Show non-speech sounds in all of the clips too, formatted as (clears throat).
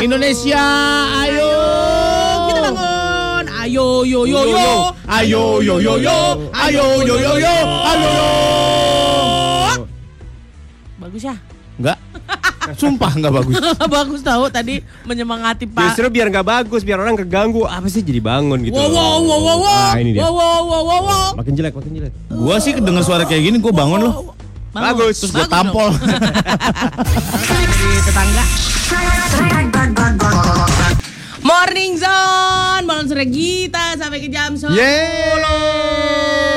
Indonesia, ayo. Kita bangun. Ayo yo yo yo. Ayo yo yo yo. Ayo yo yo yo. Ayo. Bagus ya. Enggak. Sumpah enggak bagus. (laughs) Bagus tahu tadi menyemangati Pak. Justru biar nggak bagus, biar orang keganggu. Apa sih jadi bangun gitu. Wow wow wow wow wow. Nah, ini dia. Wow wow wow wow. wow. Makin jelek, makin jelek. Gua sih dengar suara kayak gini gua bangun loh. Terus gua Bagus tampol. dong. (laughs) Di tetangga. Morning Zone, malam sore kita sampai ke jam 10. Yeay!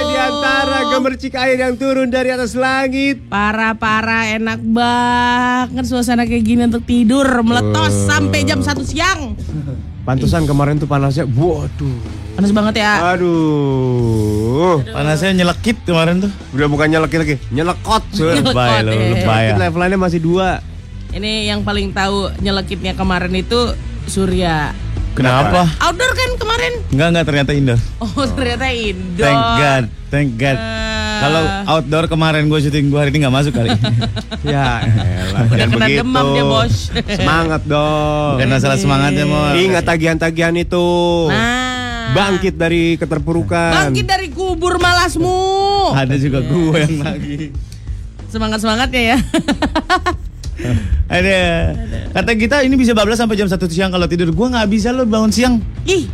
Di antara gemercik air yang turun dari atas langit. Parah-parah enak banget suasana kayak gini untuk tidur meletos sampai jam 1 siang. Pantesan kemarin tuh panasnya, waduh. Panas banget ya. Aduh. Panasnya nyelekit kemarin tuh. Udah bukan nyelekit lagi, nyelekot. Lebay lo, iya. lebay ya. Levelannya masih dua. Ini yang paling tahu nyelekitnya kemarin itu Surya. Kenapa? Outdoor kan kemarin? Enggak enggak ternyata indoor. Oh ternyata indoor. Thank God, thank God. Eh. Kalau outdoor kemarin gue syuting gue hari ini nggak masuk kali. (laughs) Ya, elah, Udah jangan kena begitu. demam dia bos. Semangat dong. Bukan masalah semangatnya mau. Ingat tagihan-tagihan itu. Nah. Bangkit dari keterpurukan. Bangkit dari kubur malasmu. Ada juga gue yang lagi. Semangat semangatnya ya. Ada. Kata kita ini bisa bablas sampai jam 1 siang kalau tidur. Gue nggak bisa lo bangun siang. Ih,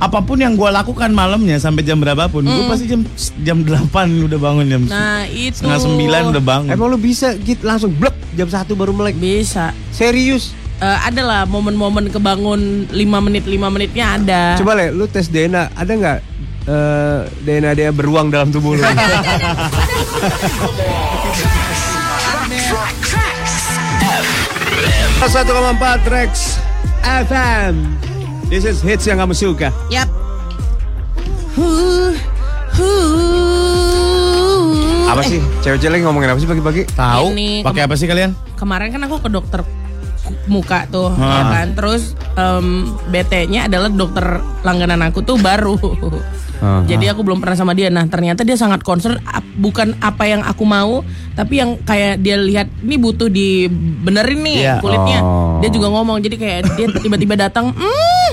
Apa pun yang gue lakukan malamnya sampai jam berapapun, gue pasti jam jam 8 udah bangun jam nah itu. setengah sembilan udah bangun. Emang lu bisa gitu langsung blek jam satu baru melek. bisa. Serius. Eh, ada lah momen-momen kebangun 5 menit 5 menitnya ada. Coba le, lu tes DNA, ada nggak eh, DNA dia beruang dalam tubuh lu? (laughs) 1,4 Rex FM. This is hits yang kamu suka. Yap. Apa Eh, sih? Cewek-cewek ngomongin apa sih pagi-pagi? Tahu? Ini Pakai apa sih kalian? Kemarin kan aku ke dokter muka tuh, Ah. ya kan. Terus em, BT-nya adalah dokter langganan aku tuh baru. Ah. Jadi aku belum pernah sama dia. Nah ternyata dia sangat concern ap- bukan apa yang aku mau, tapi yang kayak dia lihat ini butuh dibenerin nih Iya. kulitnya. Oh. Dia juga ngomong. Jadi kayak dia tiba-tiba datang, "Hmm,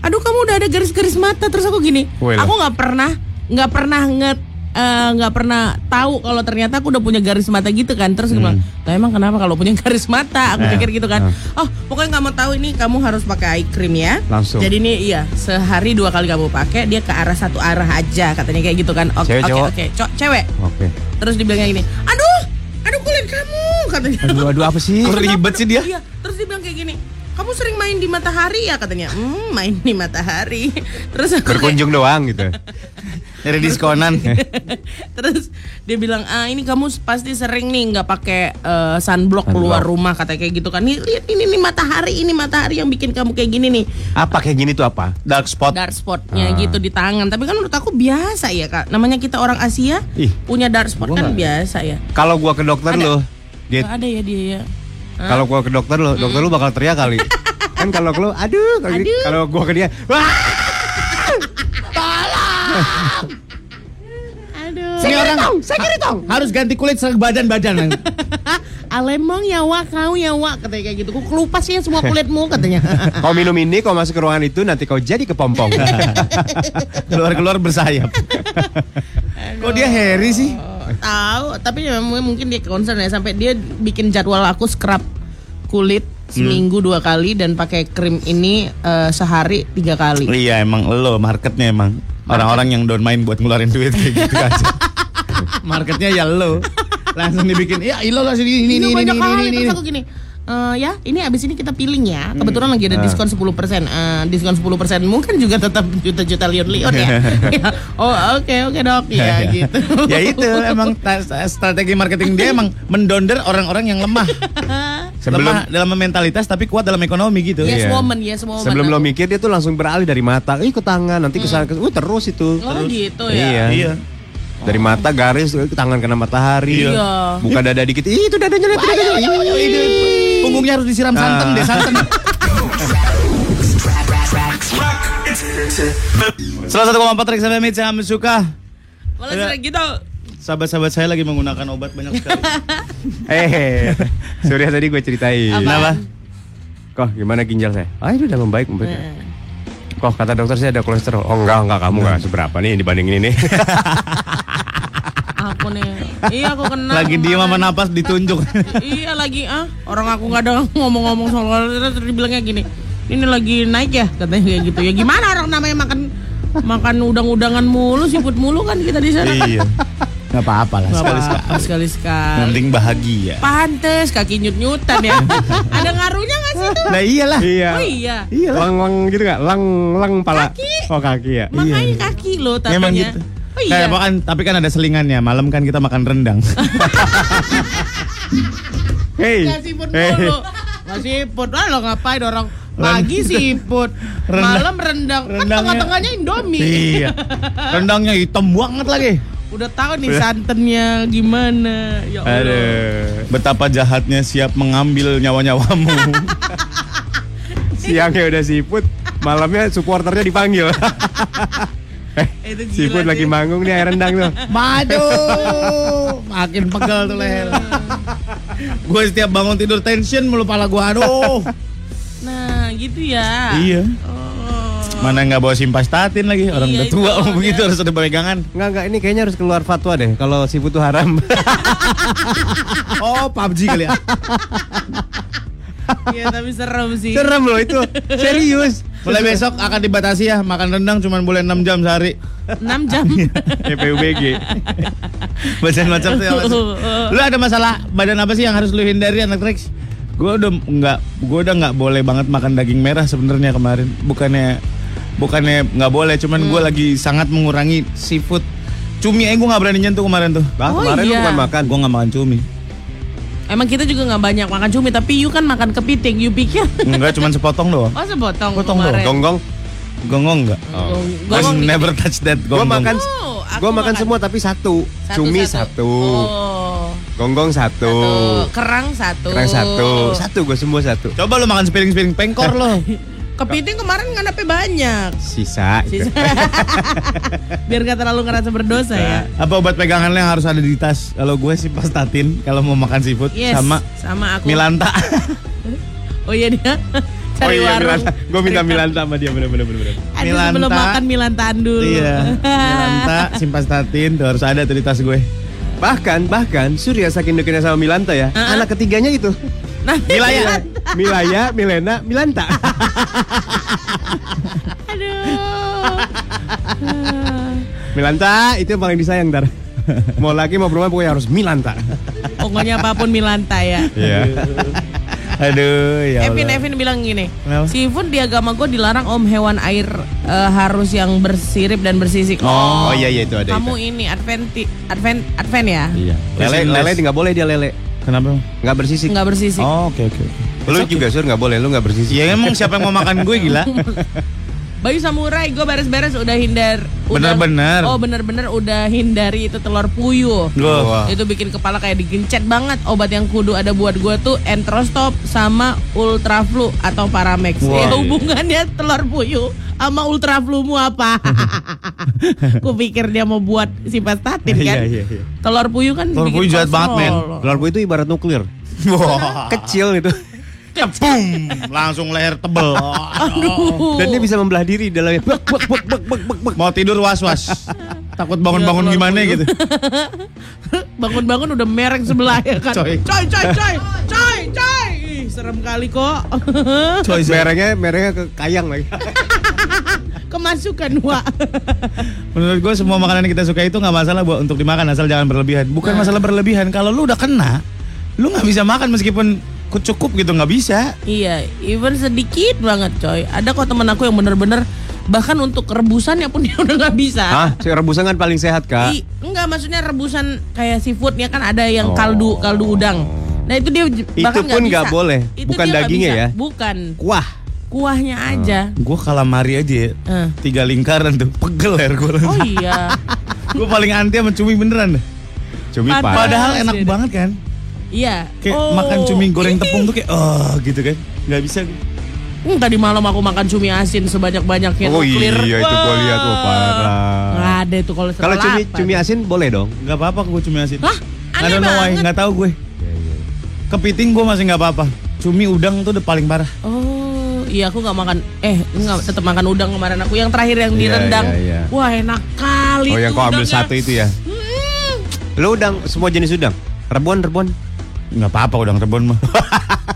aduh kamu udah ada garis-garis mata. Terus aku gini, Wih lah. aku nggak pernah nggak pernah nge eh, nggak pernah tahu kalau ternyata aku udah punya garis mata gitu kan terus gue bilang "Lah, emang kenapa kalau punya (laughs) garis mata aku Eh, pikir gitu kan oh pokoknya nggak mau tahu ini kamu harus pakai eye cream ya Langsung. jadi ini iya sehari dua kali kamu pakai dia ke arah satu arah aja katanya kayak gitu kan oke oke oke cewek Oke. terus dibilangnya gini aduh aduh kulit kamu katanya Aduh, aduh apa sih? Kok ribet sih dia? Iya, terus dia bilang kayak gini. Kamu sering main di matahari ya katanya. Hmm, main di matahari. (laughs) Terus aku kayak- Berkunjung doang gitu. (laughs) Dari diskonan. (laughs) terus dia bilang ah ini kamu pasti sering nih nggak pakai eh, sunblock keluar rumah katanya kayak gitu kan. Nih lihat ini nih matahari ini matahari yang bikin kamu kayak gini nih. Apa kayak gini tuh apa? Dark spot. Dark spotnya gitu di tangan. Tapi kan menurut aku biasa ya kak. Namanya kita orang Asia Ih, punya dark spot kan biasa ya. Kalau gua ke dokter Ada. lo, dia ada ya dia ya. Kalau gua ke dokter lo, dokter lu bakal teriak kali. (laughs) kan kalau lu, aduh, kalau gua ke dia, wah, Aduh. Ini orang harus ganti kulit badan-badan. (laughs) Alemong ya wak kau ya wak katanya kayak gitu. Kau kelupas ya semua kulitmu katanya. (laughs) kau minum ini, kau masuk ke ruangan itu, nanti kau jadi kepompong. Keluar-keluar bersayap. Kok dia Harry sih? Tahu, tapi ya memang mungkin dia concern ya sampai dia bikin jadwal aku scrub kulit seminggu dua kali dan pakai krim ini eh, sehari tiga kali. Iya emang lo marketnya emang orang-orang yang don't main buat ngeluarin duit kayak gitu aja. (laughs) Marketnya ya lo. Langsung dibikin, ya ilo lah sini ini ini ini banyak ini kali ini. terus aku gini. "Eh, ya, ini abis ini kita peeling ya. Kebetulan lagi ada diskon 10%. Eh, diskon 10% mungkin juga tetap juta-juta lion-lion ya. (laughs) Ya, Oh, oke oke dok. (laughs) Ya, Ya, gitu. ya itu emang strategi marketing dia emang mendonder orang-orang yang lemah. (laughs) Sebelum- lemah dalam mentalitas tapi kuat dalam ekonomi gitu. Yes Iya. woman, yes woman. Sebelum lo mikir dia tuh langsung beralih dari mata, ih ke tangan, nanti ke sana, ke uh, terus itu. Oh gitu ya. Iya. Iya. Dari mata garis ke tangan kena matahari. Iya. Buka dada dikit. Ih, itu dadanya lihat dadanya. Ih. Punggungnya harus disiram santan Ah. deh santan. Salah satu koma empat Rex FM Hits yang suka. Malah gitu. Sahabat-sahabat saya lagi menggunakan obat banyak sekali. (laughs) Eh, Surya tadi gue ceritain. Apa? Kenapa? Kok gimana ginjal saya? Ah itu udah membaik, membaik. Eh. Kok kata dokter saya ada kolesterol. Oh enggak, enggak kamu enggak seberapa nih dibandingin ini. (laughs) Aku nih, iya aku kena. Lagi diem sama napas ditunjuk. iya lagi ah orang aku nggak ada ngomong-ngomong soal kolesterol terus dibilangnya gini ini lagi naik ya katanya kayak gitu ya gimana orang namanya makan makan udang-udangan mulu siput mulu kan kita di sana iya. Gak apa-apa lah Nggak sekali apa-apa, sekali. sekali-sekali Yang penting bahagia. pantes kaki nyut-nyutan ya ada ngaruhnya nggak sih tuh Nah iyalah. iya. oh iya Iyalah. Lang lang gitu nggak? Lang lang pala. Kaki. Oh kaki ya. makanya kaki lo Memang tatanya gitu. Oh iya Kayak apa kan, tapi kan ada selingannya. Malam kan kita makan rendang. Siput (laughs) Hey. Nggak siput Lah lo ngapain orang Pagi siput (laughs) Rendang. Malam rendang Kan Rendangnya- tengah-tengahnya Indomie iya. (laughs) Rendangnya hitam banget lagi. Udah tahu nih santannya gimana Ya Allah Aduh. Betapa jahatnya siap mengambil nyawa-nyawamu. Siangnya udah siput, malamnya supporternya dipanggil. Eh, Itu gila siput lagi sih. manggung nih air rendang tuh. Maju. Makin pegel tuh leher. gue setiap bangun tidur tension mulu pala gue. Aduh. Nah gitu ya iya. Oh. Mana nggak bawa simpastatin lagi orang Iya, udah tua begitu dia. harus ada pegangan. Enggak enggak ini kayaknya harus keluar fatwa deh kalau siput tuh haram. (laughs) Oh PUBG kali ya. Iya tapi serem sih Serem loh itu. (laughs) Serius. Mulai besok akan dibatasi ya makan rendang cuma boleh 6 jam sehari. 6 jam PPUBG. Bacaan macam tuh. ya, Mas. Lu ada masalah badan apa sih yang harus lu hindari anak Rex? Gue udah nggak, gue udah nggak boleh banget makan daging merah sebenarnya kemarin. Bukannya, bukannya nggak boleh, cuman gue lagi sangat mengurangi seafood. Cumi, eh gue nggak berani nyentuh kemarin tuh. Bah, Oh, kemarin lu iya. bukan makan. Gue nggak makan cumi. Emang kita juga nggak banyak makan cumi Tapi you kan makan kepiting You pikir Enggak, cuman sepotong doang. Oh sebotong Potong kemarin Gonggong. Gonggong enggak? Oh. Gue Gonggong never touch that Gua gonggong. makan Oh, gua makan makan. semua tapi satu. Cumi satu. Oh Gonggong satu. Satu Kerang satu Kerang satu. Satu gue semua satu. Coba lu makan sepiring-sepiring pengkor lo. (laughs) Kepiting kemarin nganapnya banyak Sisa. Sisa. (laughs) Biar gak terlalu ngerasa berdosa ya Apa obat pegangannya yang harus ada di tas? Kalau gue sih pastatin kalau mau makan seafood Yes sama Sama aku Milanta. (laughs) Oh iya dia (laughs) Cari warung Gue minta Milanta sama dia bener-bener bener. Milanta. sebelum makan Milantaan dulu iya. Milanta, simpastatin tuh harus ada tuh di tas gue. Bahkan bahkan Surya saking dekatnya sama Milanta ya. Uh-uh. Anak ketiganya itu. Nah Milaya. Milaya, Milena, Milanta. Aduh Milanta itu yang paling disayang dar. Mau laki mau perempuan pokoknya harus Milanta. Pokoknya apa pun Milanta ya Iya. Aduh, ya Evin, Allah. Evin bilang gini Kenapa? Seafood di agama gue dilarang om hewan air eh, harus yang bersirip dan bersisik Oh, iya iya itu ada Kamu itu. ini adventi, advent, advent ya? Iya. Lele lele nggak boleh dia lele. Kenapa? Nggak bersisik. Nggak bersisik Oh, oke oke. Lu juga sur nggak boleh, lu nggak bersisik. Ya emang siapa yang mau makan gue gila? (laughs) Bayu Samurai, gue beres-beres udah hindar Bener-bener. Oh bener-bener udah hindari itu telur puyuh. Wah. Itu bikin kepala kayak digencet banget Obat yang kudu ada buat gue tuh Entrostop sama Ultraflu atau Paramex Wah. Ya hubungannya telur puyuh sama Ultraflumu apa? (laughs) Kupikir dia mau buat simpastatin kan Iya iya iya. Telur puyuh kan Telur puyuh jahat banget, men. Telur itu ibarat nuklir. Wah. Kecil itu. Boom, langsung leher tebel. Aduh. Dan dia bisa membelah diri di dalamnya. Bek, bek, bek, bek, bek, bek, bek. Mau tidur was-was. Takut bangun-bangun Iya, gimana puyuh. gitu. (laughs) Bangun-bangun udah mereng sebelah ya kan Coy. Coy coy coy Coy coy Ih, Serem kali kok Coy, coy. Merengnya merengnya ke kayang lagi. (laughs) Kemasukan wa (laughs) Menurut gue semua makanan yang kita suka itu nggak masalah buat untuk dimakan asal jangan berlebihan. Bukan Nah. masalah berlebihan. Kalau lu udah kena, lu nggak bisa makan meskipun cukup gitu nggak bisa. Iya even sedikit banget coy Ada kok temen aku yang bener-bener Bahkan untuk rebusannya pun (laughs) dia udah nggak bisa Hah, si rebusan kan paling sehat, Kak. I, enggak maksudnya rebusan kayak seafoodnya kan ada yang Oh. kaldu kaldu udang. Nah itu dia j- Itu bahkan pun nggak boleh. Itu Bukan dagingnya bisa. ya? Bukan Kuah. Kuahnya aja. Gue kalamari aja ya. Eh. Tiga lingkaran tuh, pegel leher gue. Oh iya. (laughs) gue paling anti sama cumi beneran deh. Cumi Padahal- parah. Padahal enak sih. banget kan. iya. Kayak Oh. makan cumi goreng tepung tuh kayak oh gitu kan. Nggak bisa. Hmm, tadi malam aku makan cumi asin sebanyak-banyaknya Oh tuh, clear. iya itu gua lihat tuh Wah. parah. Nggak ada itu kalau Kalau cumi cumi asin boleh dong. Nggak apa-apa gue cumi asin. Hah? Aneh banget. nggak tahu gue. Kepiting gue masih nggak apa-apa. Cumi udang tuh udah paling parah. Oh. Iya aku nggak makan eh nggak tetap makan udang kemarin aku yang terakhir yang Iya, rendang. iya, iya. Wah enak kali. Oh yang kau ambil udangnya. satu itu ya? Lo udang semua jenis udang? Rebon, rebon? Nggak apa-apa udang rebon mah. (laughs)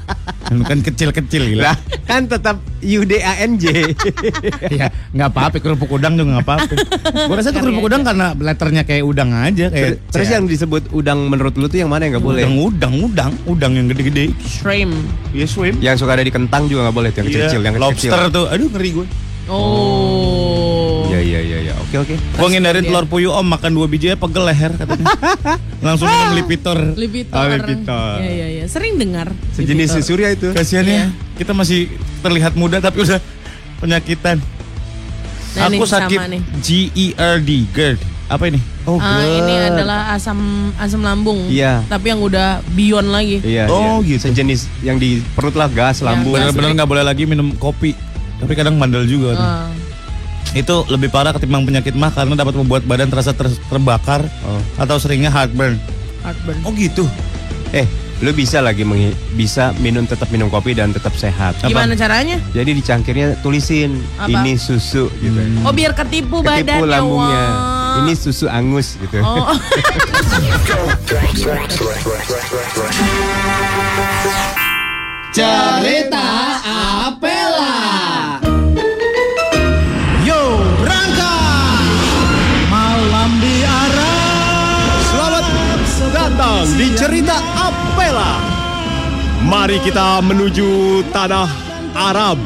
kan kecil-kecil gila. Lah kan tetap UDANJ. (laughs) ya nggak apa-apa kerupuk udang juga nggak apa-apa. Gue rasa tuh Kari kerupuk udang karena letternya kayak udang aja kayak Terus yang disebut udang menurut lu tuh yang mana yang nggak boleh? udang udang udang udang yang gede-gede. Shrimp. Iya swim. Yang suka ada di kentang juga nggak boleh tuh, yang Iya, kecil, yang lobster kecil. tuh. Aduh ngeri gue. Oh. Iya iya iya iya. Oke oke. Gue ngindarin telur puyuh om makan dua biji aja pegel leher katanya. (laughs) Langsung minum lipitor. Lipitor. Oh, Lipitor. Iya iya iya. Sering dengar. Sejenis Lipitor. surya itu. Kasihan Iya. ya. Kita masih terlihat muda tapi udah penyakitan. Nah, Aku nih, sakit nih. GERD, GERD. Apa ini? Oh, Ah, ini God. adalah asam asam lambung. Iya. Tapi yang udah beyond lagi. Iya. Oh, iya. gitu. Sejenis yang di perut lah gas, Yang lambung. gas. Bener-bener nggak boleh lagi minum kopi. Tapi kadang bandel juga. tuh. Ah. Itu lebih parah ketimbang penyakit mah karena dapat membuat badan terasa ter- terbakar Oh. atau seringnya heartburn. heartburn. Oh gitu. Eh, lu bisa lagi mengi- bisa minum tetap minum kopi dan tetap sehat. Gimana caranya? Jadi di cangkirnya tulisin Apa? ini susu gitu. Oh biar ketipu, Ketipu badannya. lambungnya. wah. Ini susu angus gitu. Oh. (laughs) Cerita Apela. Di cerita Apela. Mari kita menuju tanah Arab.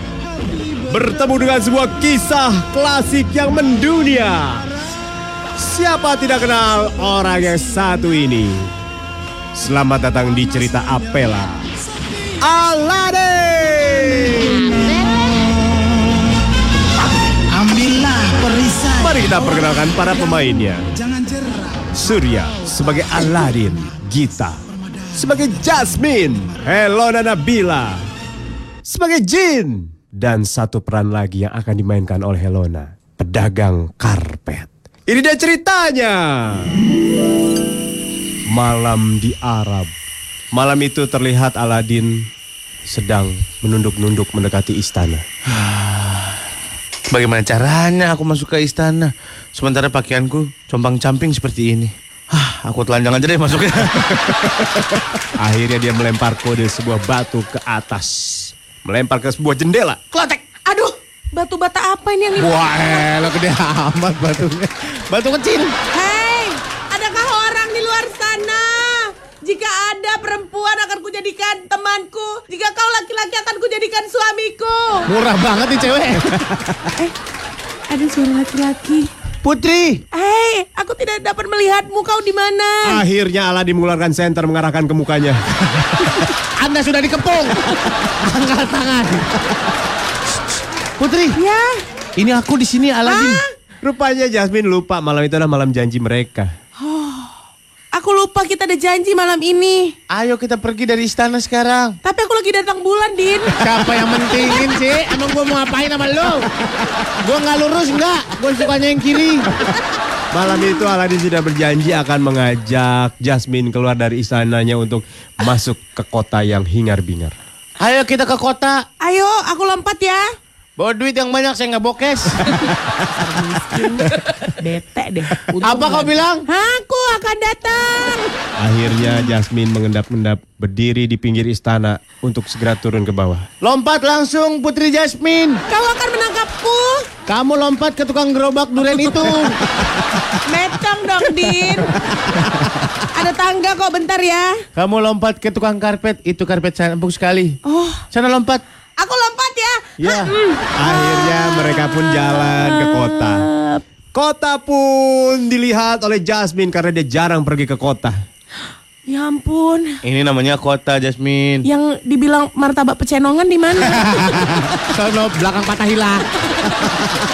Bertemu dengan sebuah kisah klasik yang mendunia. Siapa tidak kenal orang yang satu ini? Selamat datang di cerita Apela. Aladdin. Ambillah perisai. Mari kita perkenalkan para pemainnya. Surya sebagai Aladdin, Gita sebagai Jasmine, Helona Nabila sebagai Jin, dan satu peran lagi yang akan dimainkan oleh Helona, pedagang karpet. Ini dia ceritanya. Malam di Arab. Malam itu terlihat Aladdin sedang menunduk-nunduk mendekati istana. (sighs) Bagaimana caranya aku masuk ke istana? Sementara pakaianku compang-camping seperti ini. Hah, aku telanjang aja deh masuknya. (laughs) Akhirnya dia melempar kode sebuah batu ke atas. Melempar ke sebuah jendela. Klotek. Aduh, batu bata apa ini yang ini? Wah, elah gede amat batunya. Batu kecil. Hei, adakah orang di luar sana? Jika ada perempuan akan kujadikan temanku. Jika kau laki-laki akan kujadikan suamiku. Murah banget nih cewek. Ada suara laki-laki. Putri. Hei, aku tidak dapat melihatmu. Kau di mana? Akhirnya Aladdin mengeluarkan senter mengarahkan ke mukanya. (laughs) Anda sudah dikepung. Angkat tangan. Putri, Ya, ini aku di sini Aladin. Rupanya Jasmine lupa malam itu adalah malam janji mereka. Aku lupa kita ada janji malam ini. Ayo kita pergi dari istana sekarang. Tapi aku lagi datang bulan, Din. (laughs) Siapa yang mentingin sih? Emang gua mau ngapain sama lu? Gua nggak lurus nggak? Gua sukanya yang kiri. Malam itu Aladdin sudah berjanji akan mengajak Jasmine keluar dari istananya untuk masuk ke kota yang hingar-bingar. Ayo kita ke kota. Ayo, aku lompat ya. Bawa duit yang banyak saya nggak bokes. (laughs) Bete deh. Apa kau bilang? Aku akan datang. Akhirnya Jasmine mengendap-endap berdiri di pinggir istana untuk segera turun ke bawah. Lompat langsung Putri Jasmine. Kau akan menangkapku. Kamu lompat ke tukang gerobak durian itu. (laughs) Metong dong, Din. Ada tangga kok, bentar ya. Kamu lompat ke tukang karpet. Itu karpet saya empuk sekali. Oh, Sana lompat. Aku lompat ya. Ya. Akhirnya mereka pun jalan ke kota. Kota pun dilihat oleh Jasmine karena dia jarang pergi ke kota. Ya ampun. Ini namanya kota Jasmine. Yang dibilang martabak pecenongan di mana? (laughs) Sono belakang patah hilang.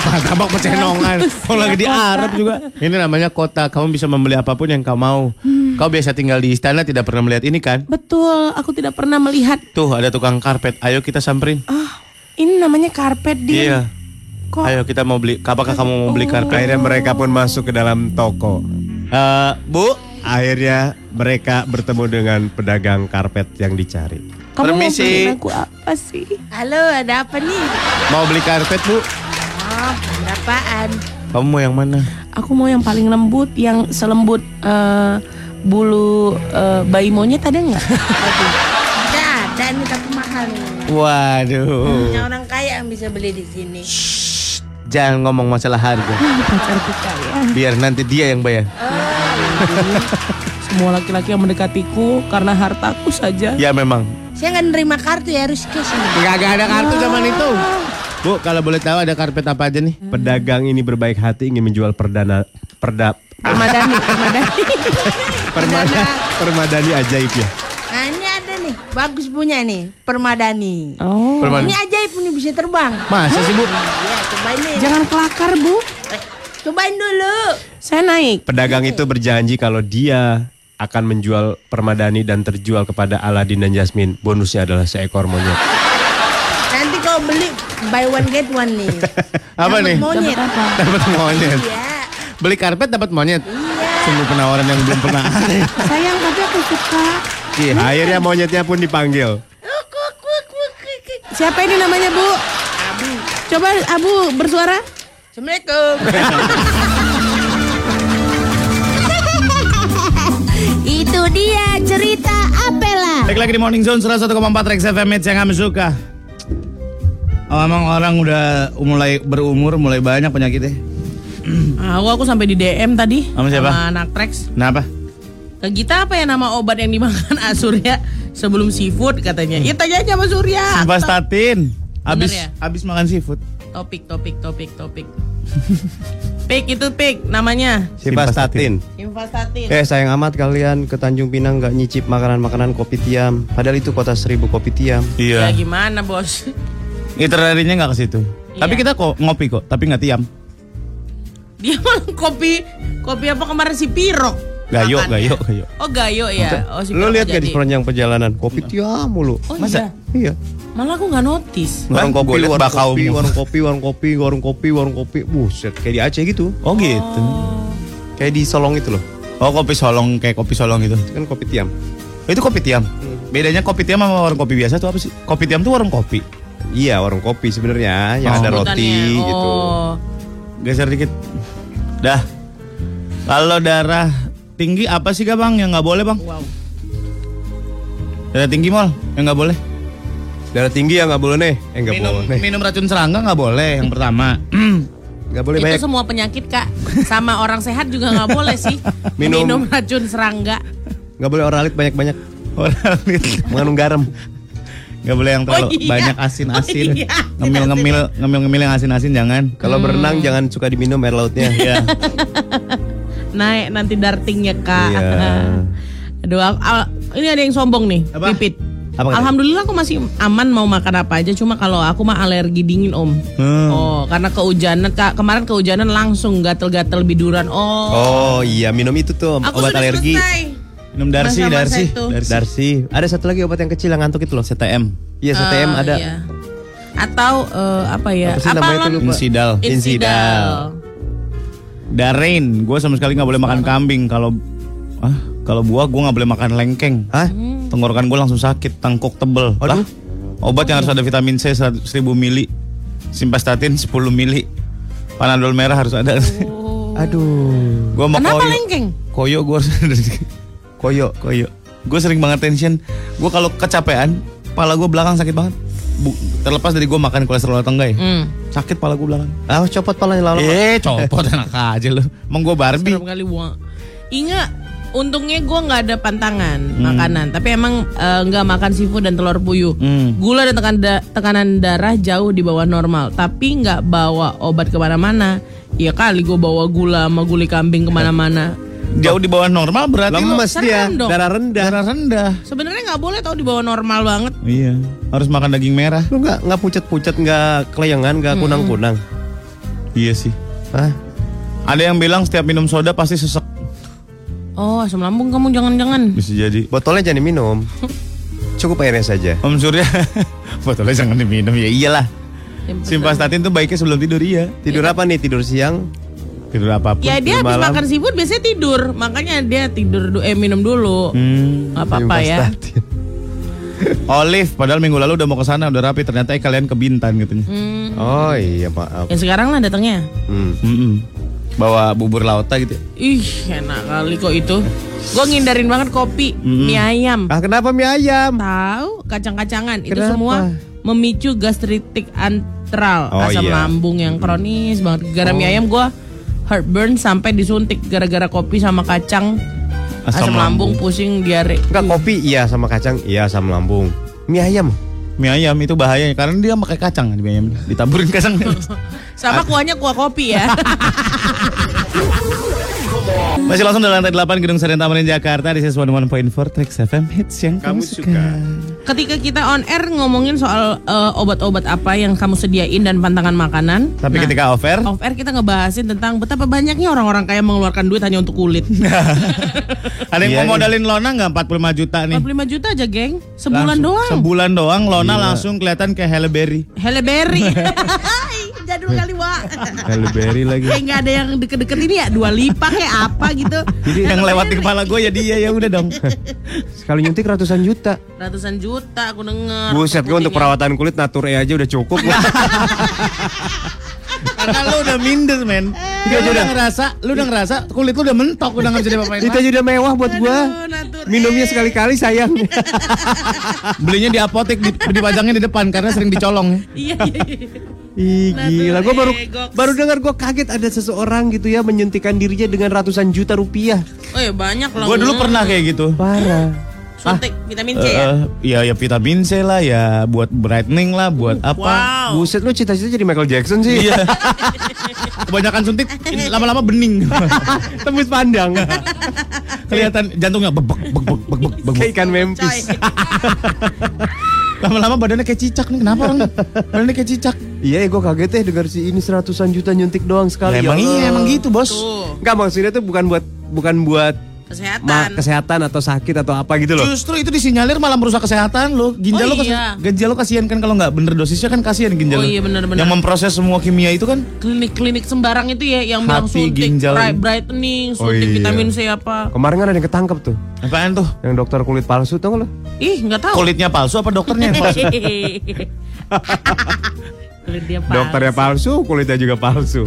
Martabak pecenongan. Kalau lagi di Arab juga. Ini namanya kota. Kamu bisa membeli apa pun yang kau mau. Kau biasa tinggal di istana tidak pernah melihat ini kan? Betul, aku tidak pernah melihat. Tuh ada tukang karpet. Ayo kita samperin. Ah, ini namanya karpet, Din. Iya. Kok Ayo kita mau beli. Apakah kamu mau beli karpet? Akhirnya mereka pun masuk ke dalam toko. Eh, Bu, Akhirnya mereka bertemu dengan pedagang karpet yang dicari. Kamu mau Permisi. beliin aku apa sih? Halo, ada apa nih? Mau beli karpet bu? Oh, berapaan? Kamu mau yang mana? Aku mau yang paling lembut, yang selembut eh, bulu eh, bayi monyet ada nggak? (laughs) Ada, ada nih tapi mahal nih. Waduh. Hanya orang kaya yang bisa beli di sini. Jangan ngomong masalah harga. Kaya. Biar nanti dia yang bayar. Semua laki-laki yang mendekatiku karena hartaku saja. Ya memang. Saya nggak nerima kartu ya harus cash ini. Gak ada kartu zaman itu. Bu, kalau boleh tahu ada karpet apa aja nih? Pedagang ini berbaik hati ingin menjual perdana perda Permadani, (laughs) permadani. permada, permadani ajaib ya. Nah ini ada nih, bagus punya nih, permadani. Oh, Permadani. Ini ajaib nih bisa terbang. Masa sih bu? Ya cobain nih. jangan kelakar bu. Eh, cobain dulu. Saya naik. Pedagang itu berjanji kalau dia akan menjual permadani dan terjual kepada Aladin dan Jasmine. Bonusnya adalah seekor monyet. Nanti kau beli buy one get one nih. (laughs) Apa Dapat nih? Monyet. Dapat apa? Dapat monyet. Iya. Beli karpet dapat monyet. Sungguh penawaran yang belum pernah ada. (laughs) Sayang tapi aku suka. Iya. Akhirnya monyetnya pun dipanggil. Kuk. Siapa ini namanya bu? Abu. Coba Abu bersuara. Assalamualaikum. (laughs) Itu dia cerita Apela. Baik lagi di Morning Zone 101,4 Rex FM yang kami suka. Oh, emang orang udah mulai berumur, mulai banyak penyakitnya. (clears throat) Aku aku sampai di DM tadi Sama siapa? anak Trax. Kenapa? Ke kita apa ya nama obat yang dimakan (laughs) Ah, Surya sebelum seafood katanya. Ya tanya aja sama Surya. Simvastatin. Abis, ya? abis makan seafood. Topik, topik, topik, topik. (laughs) pik itu pik namanya. Simvastatin. Invastatin. Eh sayang amat kalian ke Tanjung Pinang nggak nyicip makanan-makanan kopi tiam. Padahal itu kota seribu kopi tiam. Ya Iya. gimana bos? (laughs) Itinerary-nya nggak ke situ. Iya. Tapi kita kok ngopi kok, tapi nggak tiam. Dia malah kopi kopi apa kemarin si Piro. Gayo, makannya. gayo, gayo. Oh gayo ya. Oh si Lo lihat gak di sepanjang perjalanan kopi tiam mulu. Oh Masa? iya. Iya. Malah aku nggak notice. Warung kopi, gua liat warung bakau kopi, warung kopi, warung kopi, warung kopi, warung kopi. Buset, kayak di Aceh gitu. Oh gitu. Kayak di Solong itu loh. Oh kopi solong kayak kopi solong gitu. Itu kan kopi tiam. Itu kopi tiam. Bedanya kopi tiam sama warung kopi biasa tuh apa sih? Kopi tiam tuh warung kopi. Iya, warung kopi sebenarnya yang Oh. ada roti gitu. Oh. Geser dikit. Dah. Kalau darah tinggi apa sih gak bang yang nggak boleh bang? Wow. Darah tinggi mal yang nggak boleh. Darah tinggi ya nggak boleh nih. Eh nggak minum, boleh. minum racun serangga nggak boleh yang pertama. (clears throat) Nggak boleh itu banyak. semua penyakit kak sama orang sehat juga nggak boleh sih (laughs) Minum. racun serangga Nggak boleh oralit banyak-banyak. Orang itu Mengandung garam. nggak boleh yang terlalu Oh, iya. banyak asin-asin. Oh, iya. Ngemil-ngemil, ngemil-ngemil yang asin-asin jangan. Kalau Hmm. berenang jangan suka diminum air lautnya. (laughs) Iya. (laughs) naik nanti dartingnya kak Iya. aduh ini ada yang sombong nih Apa? pipit Apa katanya? Alhamdulillah aku masih aman mau makan apa aja cuma kalau aku mah alergi dingin om Hmm. oh karena kehujanan kak kemarin kehujanan langsung gatel-gatel biduran oh, Oh iya, minum itu tuh aku obat sudah alergi. selesai Minum Darsi, Darsi, itu. Darsi. Darsi. Ada satu lagi obat yang kecil yang ngantuk itu loh. CTM. Iya, CTM Eh, ada. iya. atau eh, apa ya Apa sih namanya itu lupa. Insidal. Insidal. Darain, gue sama sekali nggak boleh makan kambing. Kalau ah kalau buah gue nggak boleh makan lengkeng. Hah? Tenggorokan gue langsung sakit, tangkuk tebel. Aduh. Lah, obat yang harus ada vitamin C 1000 mili, simvastatin 10 mili, panadol merah harus ada. Aduh. gue mau Kenapa koyo, lengkeng? koyo gue harus ada. koyo, koyo. Gue sering banget tension. Gue kalau kecapean, pala gue belakang sakit banget. Bu, terlepas dari gue makan kolesterol atau enggak ya, Hmm. sakit pala gue belakang. Ah, copot palanya lama. Eh, copot (laughs) enak aja lu. Emang gue Barbie. Kali. Ingat, untungnya gue nggak ada pantangan Hmm. makanan, tapi emang eh, nggak makan seafood dan telur puyuh. Hmm. Gula dan tekan da- tekanan darah jauh di bawah normal, tapi nggak bawa obat ke mana-mana. Ya kali gue bawa gula sama guli kambing ke mana-mana. Jauh di bawah normal berarti lo Lemes dia, dong. darah rendah. darah rendah. Sebenarnya nggak boleh tau di bawah normal banget. Iya, harus makan daging merah. Lu nggak nggak pucat-pucat, nggak kelayangan, nggak kunang-kunang. Iya sih. Hah? Ada yang bilang setiap minum soda pasti sesek. Oh asam lambung kamu jangan-jangan. Bisa jadi. Botolnya jangan diminum. Cukup airnya saja. Om Surya, (laughs) botolnya jangan diminum ya iyalah. Yang Simvastatin tuh baiknya sebelum tidur iya. Tidur apa nih? Tidur siang? Tidur apa pun. Ya dia habis malam. makan seafood biasanya tidur, makanya dia tidur du- eh minum dulu. Hmm. Apa-apa ya. Simvastatin. (laughs) Olive, padahal minggu lalu udah mau ke sana, udah rapi. Ternyata eh, kalian ke Bintan katanya. Hmm. Oh iya maaf. Yang sekarang lah datangnya. Hmm. Mm-mm. Bawa bubur lauta gitu. Ih, enak kali kok itu. Gue ngindarin banget kopi, mie ayam. Ah kenapa mie ayam? Tahu kacang-kacangan itu semua memicu gastritik antral, Oh, asam iya. lambung yang kronis banget. Gara mie ayam gue heartburn sampai disuntik gara-gara kopi sama kacang. Asam, Asam lambung, lambung. pusing, diare. Enggak kopi iya sama kacang iya sama lambung. Mie ayam. Mie ayam itu bahaya karena dia pakai kacang di mie ayam. Ditaburin kacang. (laughs) Sama kuahnya kuah kopi ya. (laughs) Masih langsung dari lantai 8 Gedung Saren Tamarin Jakarta di Sis 101.4 Trax FM Hits yang kamu, suka. Ketika kita on air ngomongin soal eh, obat-obat apa yang kamu sediain dan pantangan makanan. Tapi Nah, ketika offer, off air kita ngebahasin tentang betapa banyaknya orang-orang kaya mengeluarkan duit hanya untuk kulit. (laughs) ada yang Iya, mau iya. modalin Lona nggak 45 juta nih? 45 juta aja, geng. Sebulan Langsung- doang. Sebulan doang Lona langsung kelihatan kayak Halle Berry. Halle Berry. (laughs) Jadul kali, Wak. Halle Berry lagi. Kayak nggak ada yang deket-deket ini ya, dua lipa kayak apa gitu. Jadi yang lewat di kepala gue ya dia ya udah dong. (laughs) Sekali nyuntik ratusan juta. Ratusan juta aku denger. Buset gue untuk perawatan kulit nature aja udah cukup. (laughs) Karena lu udah minder men. Eh. Lu udah ngerasa, lu udah ngerasa kulit lu udah mentok udah nggak bisa diapa-apain. Itu aja udah mewah buat natur Minumnya sekali-kali sayang. (laughs) Belinya di apotek di, dipajangnya di depan karena sering dicolong. Iya, iya, iya. Ih Natur gila, gue baru baru dengar gue kaget ada seseorang gitu ya menyuntikkan dirinya dengan ratusan juta rupiah. Oh ya banyak loh. Gue dulu pernah kayak gitu. Parah. suntik vitamin C Eh, ya. eh, ya ya vitamin C lah ya buat brightening lah buat apa. Wow. Buset lu cita-cita jadi Michael Jackson sih. Iya. (laughs) Kebanyakan suntik ini lama-lama bening. (laughs) Tembus pandang. Kelihatan jantungnya bebek bebek bebek bebek. Kayak ikan Coy. Memphis. (laughs) Lama-lama badannya kayak cicak nih. Kenapa orang? Badannya kayak cicak. Iya, gue kaget deh dengar si ini seratusan juta nyuntik doang sekali. Ya, emang Ya iya emang gitu bos. Tuh, Enggak maksudnya tuh bukan buat bukan buat kesehatan. ma- kesehatan atau sakit atau apa gitu loh. Justru itu disinyalir malah merusak kesehatan lo. Ginjal Oh, lo iya. ginjal lo kasihan kan kalau nggak bener dosisnya kan kasihan ginjal. lo. Oh, iya, bener-bener. Yang memproses semua kimia itu kan Klinik-klinik sembarang itu ya yang bilang Hati, suntik ginjal. bright- brightening, Oh, suntik iya. vitamin C apa. Kemarin kan ada yang ketangkep tuh, apaan tuh? yang dokter kulit palsu tau gak lo? Ih, nggak tahu. Kulitnya palsu apa dokternya yang palsu? (laughs) Kulit dia palsu. Dokternya palsu, kulitnya juga palsu.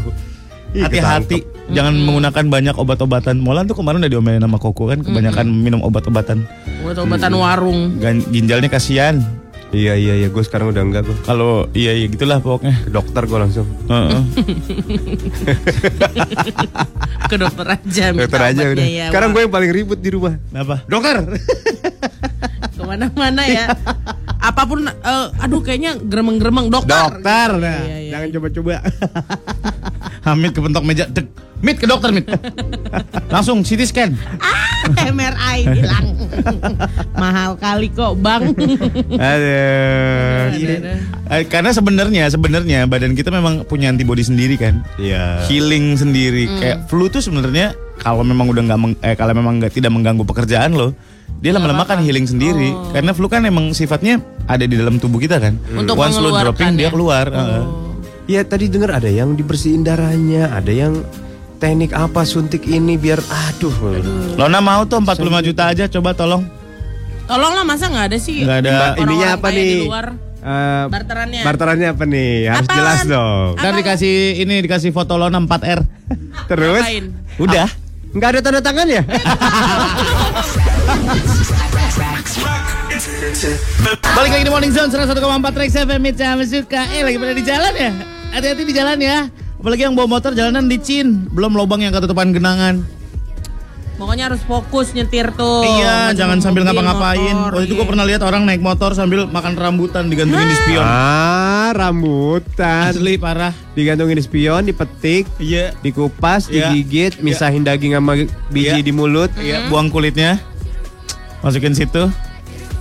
Ih, Hati-hati, jangan menggunakan banyak obat-obatan. Molan tuh kemarin udah diomelin sama Koko kan, kebanyakan minum obat-obatan. Obat-obatan warung. Gan- Ginjalnya kasihan. Iya iya iya, gue sekarang udah enggak gue. Kalau iya iya gitulah pokoknya. Ke dokter gue langsung. Heeh. (laughs) Ke dokter aja. Dokter aja udah. ya, sekarang gue yang paling ribut di rumah. Kenapa? Dokter. (laughs) ke mana-mana ya. Apa pun, eh, aduh kayaknya gremeng-gremeng dokter. Dokter. Gitu. Nah, Iya, iya, jangan coba-coba. (laughs) Hamid kepentok meja. Dek. Mit ke dokter, Mit. (laughs) Langsung CT scan. MRI bilang (laughs) mahal kali kok bang. Aduh. Eh, karena sebenarnya sebenarnya badan kita memang punya antibody sendiri kan. Iya. Healing sendiri. Kayak flu tuh sebenarnya kalau memang udah nggak meng- eh, kalau memang nggak tidak mengganggu pekerjaan lo, dia lama-lama kan healing sendiri. Karena flu kan emang sifatnya ada di dalam tubuh kita kan. Untuk Once lo dropping dia ya? keluar. heeh. Iya tadi dengar ada yang dibersihin darahnya, ada yang teknik apa suntik ini biar aduh. Lona mau tuh 45 juta aja coba tolong. Tolonglah masa nggak ada sih? Nggak ada. Ininya apa nih? Di luar. Eh, Barterannya. barterannya apa nih? Harus Apaan? jelas dong. Ntar dikasih ini dikasih foto Lona 4R. Terus Ngapain? Udah. nggak ada tanda tangan ya? Balik lagi di Morning Zone 101,4 Trax FM yang suka. Eh lagi pada di jalan ya? Hati-hati di jalan ya. Apalagi yang bawa motor jalanan licin, belum lubang yang ketutupan genangan. Pokoknya harus fokus nyetir tuh. iya, Maju jangan sambil ngapa-ngapain. Waktu itu iya. gue pernah lihat orang naik motor sambil makan rambutan digantungin di spion. ah, rambutan. Asli parah. Digantungin di spion, dipetik, Iya. dikupas, Iya. digigit, misahin daging sama biji Iya. di mulut. Iya, buang kulitnya. Masukin situ.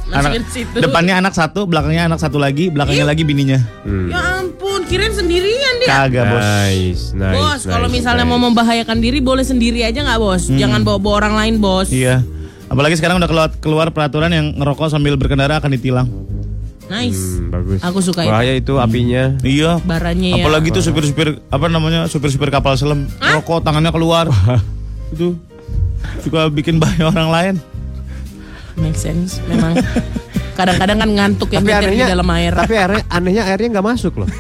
Masukin Anak- situ. Depannya anak satu, belakangnya anak satu lagi, belakangnya lagi bininya. Hmm. Ya ampun, kirain sendirian dia. Kagak, Bos. Nice, nice. bos, kalau nice, misalnya nice. mau membahayakan diri boleh sendiri aja nggak bos? Jangan bawa bawa orang lain bos. Iya. Apalagi sekarang udah keluar, keluar peraturan yang ngerokok sambil berkendara akan ditilang. Nice. Hmm, bagus. Aku suka itu. Bahaya itu apinya. Iya. Barannya ya. Apalagi tuh supir-supir apa namanya supir-supir kapal selam rokok tangannya keluar (laughs) itu suka bikin bahaya orang lain. Make sense, memang. (laughs) Kadang-kadang kan ngantuk yang Tapi nyetir di anehnya, dalam air. tapi airnya, anehnya airnya nggak masuk loh. (laughs)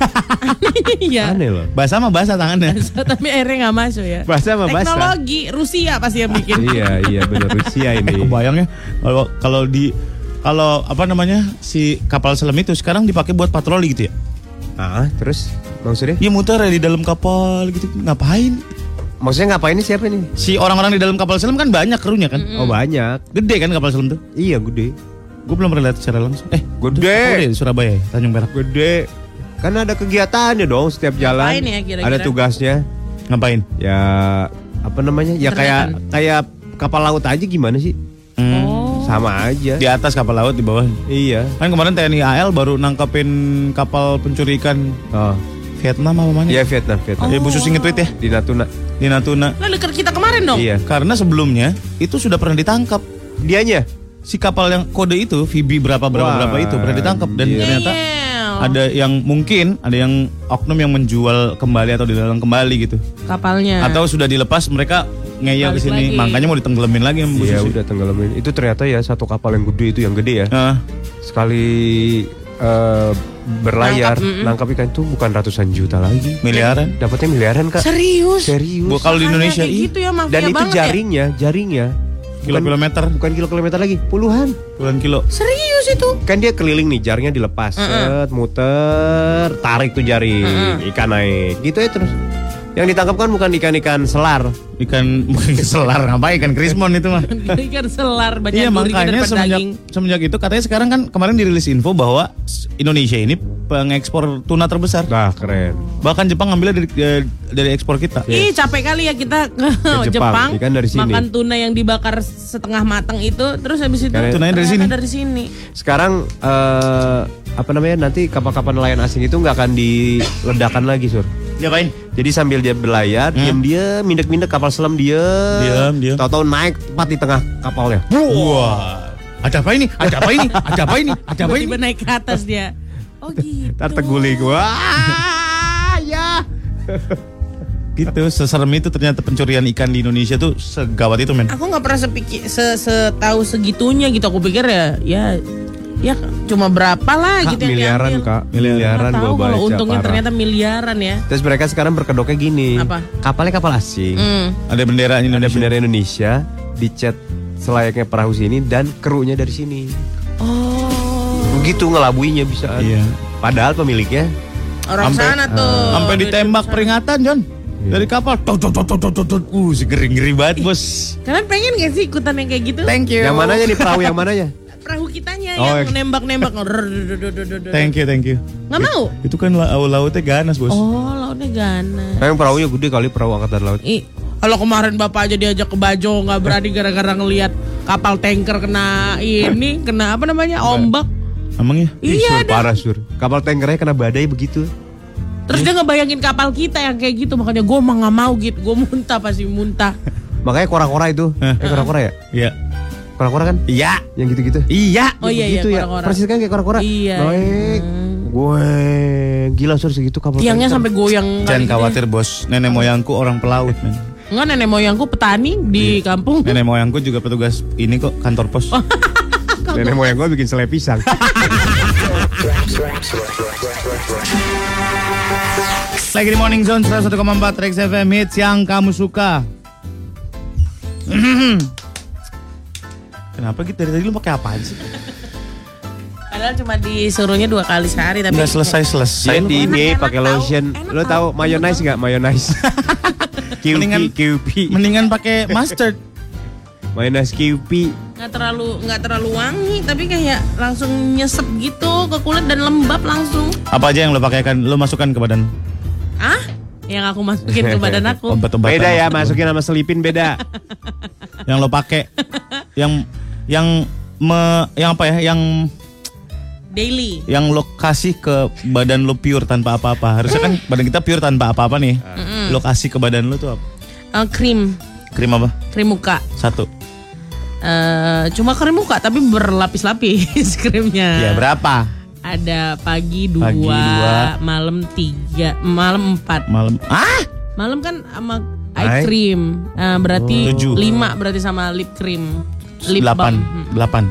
Iya. Aneh loh. Basah mah basah tangannya. tapi airnya nggak masuk ya. Basah mah basah. Teknologi Rusia pasti yang bikin. iya iya benar Rusia Eh, ini. kebayang ya kalau kalau di kalau apa namanya si kapal selam itu sekarang dipakai buat patroli gitu ya? Ah terus maksudnya? Iya muter ya di dalam kapal gitu. Ngapain? Maksudnya ngapain ini siapa nih? Si orang-orang di dalam kapal selam kan banyak krunya kan? Oh banyak. Gede kan kapal selam tuh? Iya gede. Gue belum pernah lihat secara langsung. Eh, Gede. Oh, di Surabaya, ya? Tanjung Perak. Gede. Kan ada kegiatannya dong setiap jalan. Ngapain ya kira-kira? Ada tugasnya. Ngapain? Ya apa namanya? Ya kayak kayak kapal laut aja gimana sih? Hmm. Oh. Sama aja. Di atas kapal laut di bawah. Iya. Kan kemarin TNI AL baru nangkepin kapal pencuri ikan Oh. Vietnam apa mana? Iya Vietnam, Vietnam. Ya Bu Susi nge-tweet ya Di Natuna. di Natuna. Dekat kita kemarin dong. Iya. Karena sebelumnya itu sudah pernah ditangkap. Dianya. Si kapal yang kode itu VB berapa berapa Wah, berapa itu pernah ditangkap dan iya. ternyata ada yang mungkin ada yang oknum yang menjual kembali atau dilelang kembali gitu. kapalnya. Atau sudah dilepas mereka ngeyel ke sini makanya mau ditenggelamin lagi Iya udah tenggelamin. Itu ternyata ya satu kapal yang gede itu yang gede ya. Nah, Sekali eh, berlayar Nangkap, nangkap ikan itu bukan ratusan juta lagi. miliaran. Dapatnya miliaran kak. serius. Serius. Kalau di Indonesia kayak iya. gitu ya Dan itu banget ya. jaringnya, bukan, Kilo-kilometer, bukan kilo kilometer lagi, puluhan. puluhan kilo. Serius itu. Kan dia keliling nih, jaringnya dilepas, set, muter, tarik tuh jaring, ikan naik, gitu ya terus. Yang ditangkap kan bukan ikan-ikan selar, Ikan (laughs) bukan selar ngapain ikan krismon itu mah. (laughs) Ikan selar banyak Iya makanya semenjak daging. semenjak itu katanya sekarang kan kemarin dirilis info bahwa Indonesia ini pengekspor tuna terbesar. nah keren. Bahkan Jepang ngambilnya dari eh, dari ekspor kita. Ih capek kali ya kita ke (laughs) Jepang, Jepang, ikan dari sini. makan tuna yang dibakar setengah matang itu terus habis itu Karena- Tunanya dari sini. dari sini. Sekarang eh, apa namanya nanti kapal-kapal nelayan asing itu nggak akan diledakan lagi sur. Diapain? Jadi sambil dia berlayar, diam dia mindek-mindek kapal selam dia, Diam, diam. Tahu-tahu naik tepat di tengah kapalnya. Wah. Ada apa ini? Ada apa ini? Ada apa ini? Ada apa ini? Naik ke atas dia. Oh (laughs) gitu. Ntar teguling wah ya. (laughs) Gitu, seserem itu ternyata pencurian ikan di Indonesia tuh segawat itu men. Aku nggak pernah sepikir se setahu segitunya gitu. Aku pikir ya ya ya cuma berapa lah Kak, gitu yang miliaran kak, miliaran tahu baca. kalau untungnya parah. ternyata miliaran ya. Terus mereka sekarang berkedoknya gini. Apa? Kapalnya kapal asing. Hmm. Ada bendera Ada Indonesia. bendera Indonesia, dicat selayaknya perahu sini dan krunya dari sini. Oh. Begitu ngelabuinya bisa. Iya. Padahal pemiliknya Orang Sampai- sana tuh. Sampai Di- ditembak peringatan, John. Dari kapal. Tot, tot, tot, tot, tot. Uh, segeri ngeri banget, Bos. Kalian pengen gak sih ikutan yang kayak gitu? Thank you. yang mananya nih perahu yang mananya? (laughs) Perahu kitanya Oh, yang nembak-nembak. Thank you, thank you. Nggak mau? Itu kan la- laut-lautnya ganas, Bos. Oh, lautnya ganas. Yang perahunya gede kali perahu angkatan laut. Ih, kalau kemarin bapak aja diajak ke Bajo nggak berani gara-gara ngelihat kapal tanker kena ini, kena apa namanya ombak. Emang ya? Iya, sur, parah sur. Kapal tankernya kena badai begitu. Terus dia ngebayangin kapal kita yang kayak gitu, makanya gue mah nggak mau gitu, gue muntah pasti muntah. Makanya kora-kora itu. Eh, kora-kora ya? Iya. Kora-kora kan? Iya. Yang gitu-gitu. Iya. Oh iya iya, Begitu ya. Persis kan kayak kora-kora. Iya. Naik. Gue gila sur segitu kapal Tiangnya sampai goyang. Jangan gitu. khawatir, Bos. Nenek moyangku orang pelaut, men. Enggak nenek moyangku petani di kampung. Nenek moyangku juga petugas ini kok kantor pos. (laughs) Nenek moyang gue bikin selai pisang. (laughs) Lagi di Morning Zone 101,4 Rex FM Hits yang kamu suka. (clears throat) Kenapa gitu dari tadi lu pakai apaan sih? Padahal cuma disuruhnya dua kali sehari tapi Nggak selesai-selesai. Saya lu. di ini Enak pakai lotion. enak Lo tahu. mayonnaise nggak mayonnaise? (laughs) QP, Mendingan- QP. Mendingan pakai mustard. Mayonnaise QP. nggak terlalu nggak terlalu wangi tapi kayak langsung nyesep gitu ke kulit dan lembab langsung. Apa aja yang lo pakai kan? Lo masukkan ke badan. Ah? Yang aku masukin ke badan (laughs) aku. Obat-obatan. Beda ya, masukin sama selipin beda. Yang lo pakai. yang yang me, yang apa ya? Yang Daily. yang lo kasih ke badan lo pure tanpa apa-apa. Harusnya kan badan kita pure tanpa apa-apa nih. Lo kasih ke badan lo tuh apa? Eh, krim, Krim apa? krim muka. Satu. Eh, cuma krim muka tapi berlapis-lapis (laughs) krimnya. Ya berapa? Ada pagi dua, Pagi dua. malam tiga, malam empat. Malam. Ah? Malam kan sama eye cream. Eh, berarti Tujuh. lima berarti sama lip cream. Lip Delapan. balm. Hmm. Delapan.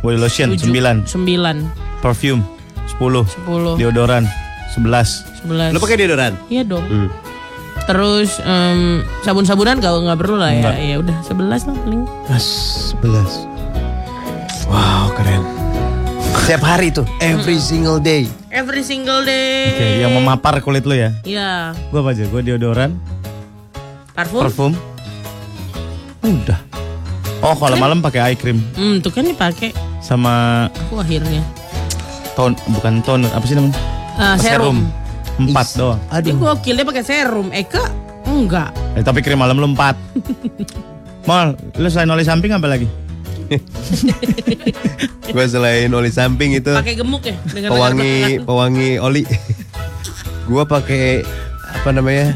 Body lotion Tujuh. 9, Sembilan. perfume 10, Sepuluh. deodoran 11. Sebelas. Lo pakai deodoran? Iya dong. Hmm. Terus em, sabun-sabunan gak nggak perlu lah ya. Ya udah sebelas lah paling. Mas, 11. Wow, keren. Setiap hari tuh, every single day. Every single Oke, day. yang memapar kulit lu ya. Iya. Gua apa aja? Gua deodoran, Parfum. parfum. Udah. Oh, kalau malam pakai eye cream Hmm, tuh kan dipakai. sama Aku akhirnya. ton bukan toner, apa sih namanya? Ah, serum. Empat doang. Tapi gokil dia pakai serum. Eka enggak. Eh, tapi krim malam lu empat. (laughs) Mal, lu selain oli samping apa lagi? (laughs) Gue selain oli samping itu Pakai gemuk ya dengan pewangi pewangi oli. (laughs) Gua pakai apa namanya?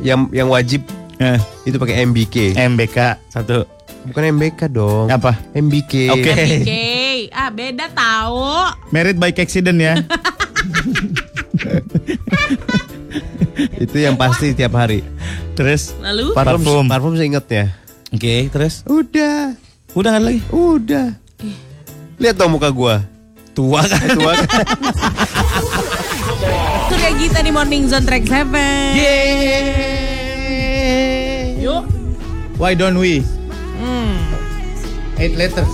Yang yang wajib Eh, itu pakai MBK. MBK satu. Bukan MBK dong. Apa? MBK. Oke. Oke, ah beda tahu. Merit by accident ya. Itu yang pasti tiap hari. Terus Lalu parfum. Parfum saya inget ya. Oke, terus Udah, udah nggak lagi. udah. Lihat dong muka gua. Tua kan? Tua kan? itu kayak kita di Morning Zone Track 7. Yuk. Why don't we? Eight letters.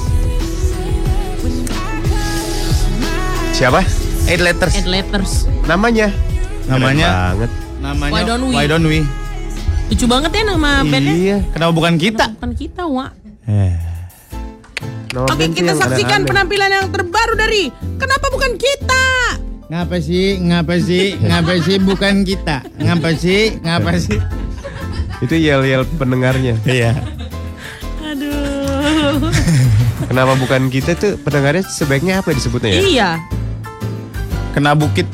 Siapa? Eight letters. Add letters. Namanya? Namanya Keren banget. namanya Why don't we? Why don't we? Lucu banget ya nama bandnya. Iya. Kenapa bukan kita? Bukan kita, Wak. Eh. Oke, kita saksikan penampilan yang terbaru dari Kenapa Bukan Kita? Ngapa sih? Ngapa sih? Ngapa sih bukan kita? Ngapa sih? Ngapa sih? Itu yel-yel pendengarnya. Iya. Kenapa bukan kita tuh pendengarnya sebaiknya apa disebutnya ya? iya. Kena bukit.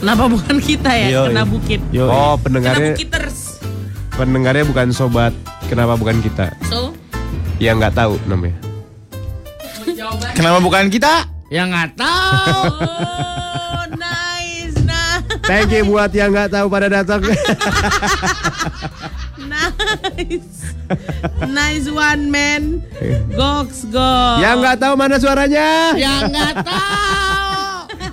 Kenapa bukan kita ya? Yo, Kena bukit. Yo. Oh, Kena pendengarnya bukiters. pendengarnya bukan sobat. Kenapa bukan kita? So, Yang nggak tahu namanya. Kenapa bukan kita? Ya nggak tahu. Oh, nice, nice, Thank you buat yang nggak tahu pada datang. (laughs) nice, nice one man. Goks, go. yang nggak tahu mana suaranya? ya nggak tahu. (laughs)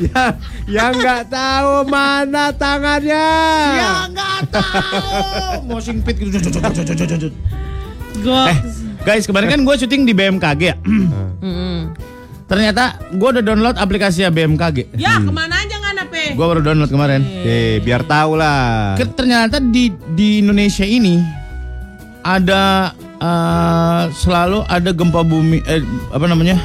Ya, yang nggak tahu mana tangannya? Ya nggak tahu. Moshing pit gitu. Eh, Goks. guys, kemarin kan gue syuting di BMKG ya. Ternyata gue udah download aplikasi BMKG. Ya, ke mana Gue baru download kemarin. Eh, biar tahu lah. Ke- Ternyata di di Indonesia ini ada eh, selalu ada gempa bumi eh, apa namanya?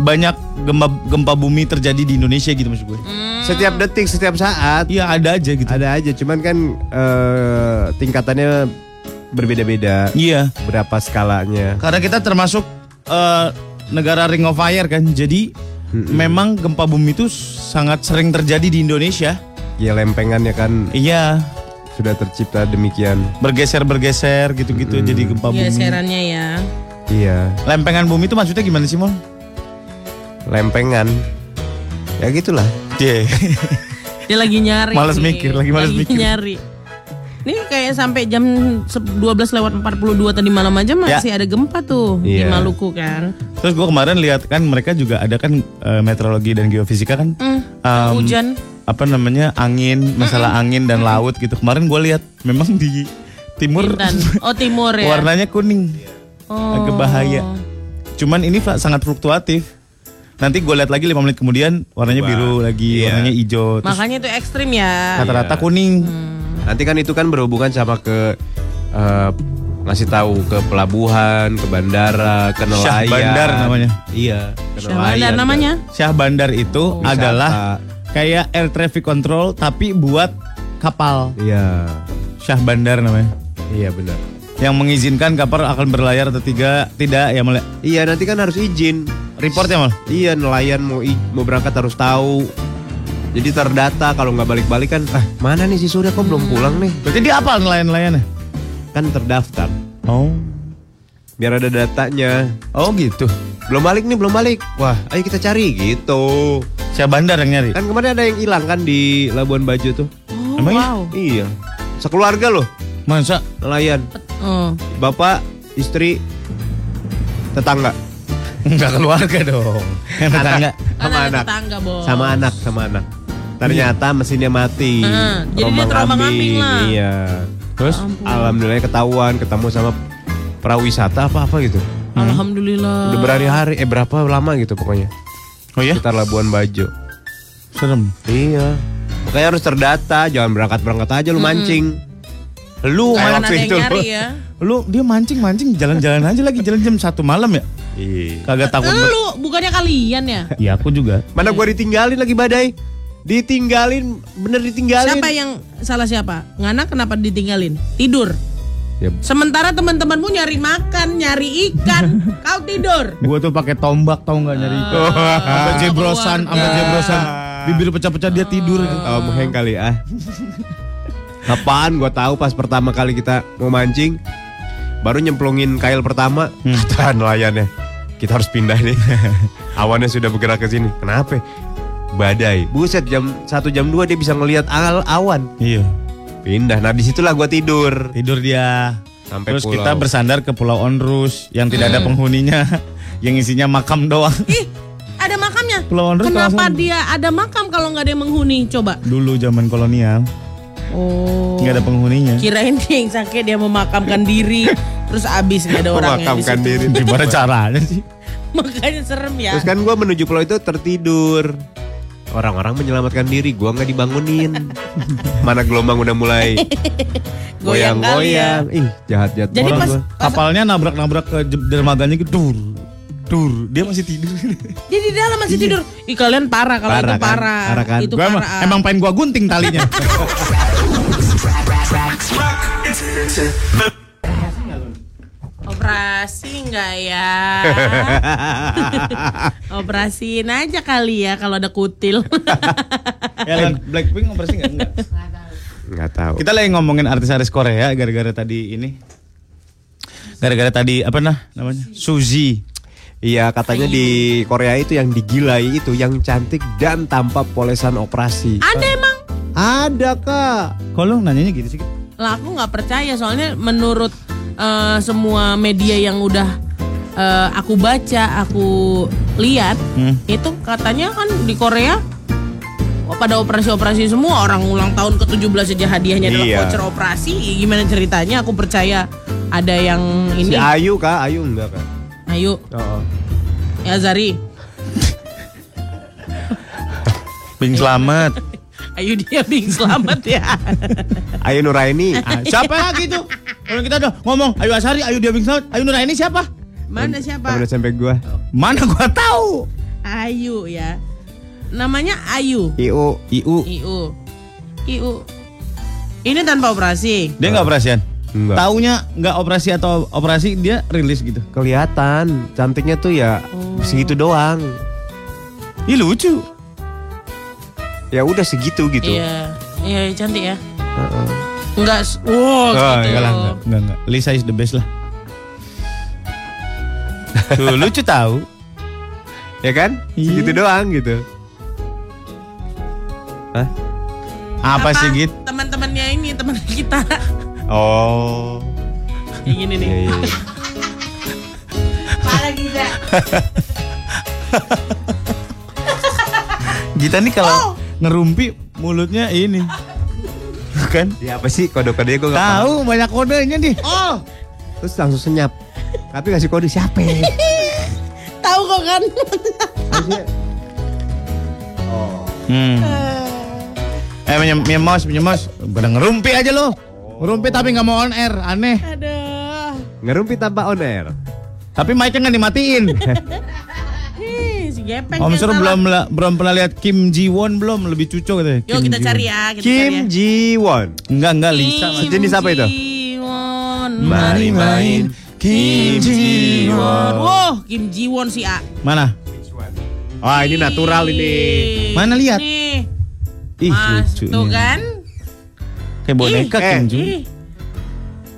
Banyak gempa gempa bumi terjadi di Indonesia gitu maksud gue. Setiap detik, setiap saat Iya ada aja gitu. ada aja. Cuman kan eh, tingkatannya berbeda-beda. Iya. Berapa skalanya? Karena kita termasuk eh, negara Ring of Fire kan. Jadi memang gempa bumi itu sangat sering terjadi di Indonesia. Ya lempengannya kan Iya, sudah tercipta demikian. bergeser-bergeser gitu-gitu jadi gempa bumi. Geserannya ya. Iya, Lempengan bumi itu maksudnya gimana sih, Mol? lempengan. Ya gitulah. Iya. Dia lagi nyari. (laughs) Males nih. mikir, lagi males mikir. nyari. Ini kayak sampai jam se- 12 lewat 42 tadi malam aja masih ada gempa tuh di Iya. Maluku kan. Terus gue kemarin lihat kan mereka juga ada kan eh, meteorologi dan geofisika kan Hmm, Em, hujan. apa namanya angin masalah angin dan laut gitu kemarin gue lihat memang di timur Bintan. Oh timur ya. warnanya kuning Oh. agak bahaya cuman ini sangat fluktuatif nanti gue lihat lagi lima menit kemudian warnanya biru lagi Iya. warnanya hijau Makanya itu ekstrim ya. rata-rata kuning Nanti kan itu kan berhubungan sama ke eh, ngasih tahu ke pelabuhan, ke bandara, ke Syah nelayan. Bandar namanya. Iya, ke Syah Bandar namanya. Syah Bandar itu Wisata. adalah kayak air traffic control tapi buat kapal Iya, Syah Bandar namanya iya benar. yang mengizinkan kapal akan berlayar atau tiga tidak ya mulai Iya nanti kan harus izin. report ya mal Iya nelayan mau mau berangkat harus tahu. Jadi terdata kalau nggak balik-balik kan, ah mana nih si Surya kok belum pulang nih? berarti dia apa nelayan nelayannya Kan terdaftar. oh Biar ada datanya. oh gitu Belum balik nih, belum balik. Wah, ayo kita cari gitu. Syah Bandar yang nyari Kan kemarin ada yang hilang kan di Labuan Bajo tuh. Oh, Emang iya? wow. Iya. Sekeluarga loh masa nelayan. Oh. Bapak, istri, tetangga. Enggak keluarga dong. Yang tetangga. Sama anak. tetangga, Bos. Sama anak, sama anak. Ternyata mesinnya mati. Heeh, jadi dia terombang-ambing lah. Iya. Terus Ampun. alhamdulillah ketahuan ketemu sama prawisata apa apa gitu. Alhamdulillah. Udah berhari-hari, eh berapa lama gitu pokoknya. Oh ya? Sekitar Labuan Bajo. Serem. Iya. Makanya harus terdata, jangan berangkat-berangkat aja lu mancing. Lu yang itu. nyari ya. Lu dia mancing-mancing jalan-jalan aja lagi jalan jam satu malam ya? Iya. Kagak takut. Lu bukannya kalian ya? Ya aku juga. Mana gua ditinggalin lagi badai. Ditinggalin, bener ditinggalin. Siapa yang salah siapa? Ngana kenapa ditinggalin? Tidur. Ya, Sementara teman-temanmu nyari makan, nyari ikan, (laughs) kau tidur. Gua tuh pakai tombak tau nggak nyari itu. Sampai jebrosan, sampai keluarga. jebrosan. Bibir pecah-pecah dia tidur. oh, mengheng kali ah. Apaan gua tahu pas pertama kali kita mau mancing baru nyemplungin kail pertama kata nelayannya kita harus pindah nih (laughs) awannya sudah bergerak ke sini kenapa badai buset jam satu jam 2 dia bisa ngelihat al awan Iya. pindah nah di situlah gua tidur Tidur dia. Sampai Terus pulau. kita bersandar ke Pulau Onrus yang tidak ada penghuninya, (laughs) yang isinya makam doang. Ih, ada makamnya. Pulau Onrus Kenapa kawasan- dia ada makam kalau nggak ada yang menghuni? Coba. Dulu zaman kolonial Oh. nggak ada penghuninya. Kirain dia yang sakit dia memakamkan diri, terus abis nggak ada orangnya di memakamkan situ. diri Gimana (laughs) caranya sih? Makanya serem ya. terus kan gua menuju pulau itu tertidur orang-orang menyelamatkan diri gua nggak dibangunin (laughs) mana gelombang udah mulai (laughs) Goyang kali ya. goyang-goyang ih jahat jahat Jadi orang pas, gua. pas Kapalnya nabrak-nabrak ke dermaganya gitu. Dur. Dur. Dia masih tidur. dia di dalam masih tidur. Ih kalian parah kalau Parah itu kan? parah. Parah kan? Itu Gua emang, parah. emang pengen gua gunting talinya. Operasi enggak ya? (laughs) Operasiin aja kali ya kalau ada kutil. (laughs) ya kan Blackpink operasi enggak? Enggak. nggak tahu Kita lagi ngomongin artis-artis Korea gara-gara tadi ini. Gara-gara tadi apa nah namanya? Suzy. Iya katanya di Korea itu yang digilai itu yang cantik dan tanpa polesan operasi. ada emang? Ada kak. Kok lu nanyanya gitu sih? Lah aku nggak percaya soalnya menurut eh, semua media yang udah eh, aku baca, aku lihat Hmm. itu katanya kan di Korea oh, pada operasi-operasi semua orang ulang tahun ke-17 aja hadiahnya adalah Iya. voucher operasi. Gimana ceritanya? Aku percaya ada yang Si ini. Ayu kak, Ayu enggak kak. Ayo, Oh. ya Zari. Bing selamat. (laughs) Ayo dia bing selamat ya. Ayu Nuraini. (laughs) Ah, siapa lagi tuh? Kalau kita udah ngomong, Ayu Asari, Ayu Dia Bing Selamat, Ayu Nuraini siapa? Mana siapa? SMP gua. Mana gua tahu? Ayu ya. Namanya Ayu. Iu. Iu. Iu. Iu. Ini tanpa operasi. Dia nggak operasian? Enggak. Taunya nggak operasi atau operasi dia rilis gitu. Kelihatan cantiknya tuh ya segitu doang. Ih lucu. Ya udah segitu gitu. Iya. Iya cantik ya. Heeh. Enggak. s- Wow, Oh, gitu. enggak lah, enggak, enggak, enggak. Lisa is the best lah. Tuh, lucu tahu. Ya kan? Iya. Segitu doang gitu. Hah? Apa, sih Git? Teman-temannya ini teman (laughs) kita. Oh. Kayak gini nih. Iya, iya, iya. Malah gila. Gita nih kalau ngerumpi mulutnya ini. (laughs) Kan? Ya apa sih kode-kodenya gue gak paham. Tahu banyak kodenya nih. Oh, Terus langsung senyap. Tapi ngasih kode siapa? ya? (laughs) tahu kok kan? (laughs) Hmm. Eh punya, punya mouse, punya mouse. Pada ngerumpi aja lo. Ngerumpi tapi nggak mau on air, aneh. Aduh. Ngerumpi tanpa on air. Tapi mic-nya nggak dimatiin. Gepeng. Om yang Sur belum belum pernah lihat Kim Ji Won belum lebih cucu katanya. Yuk Kim kita Ji cari Won. ya. Kita Kim cari ya. Ji Won. Enggak enggak Lisa. Kim Sejenis apa itu? Ji-won. Mari main Kim Ji Won. Wow, Kim Ji Won si A. Mana? Wah ini natural ini. Mana lihat? Nih, Ih Mas, lucunya. tuh kan? Kayak boneka Kim. Ji.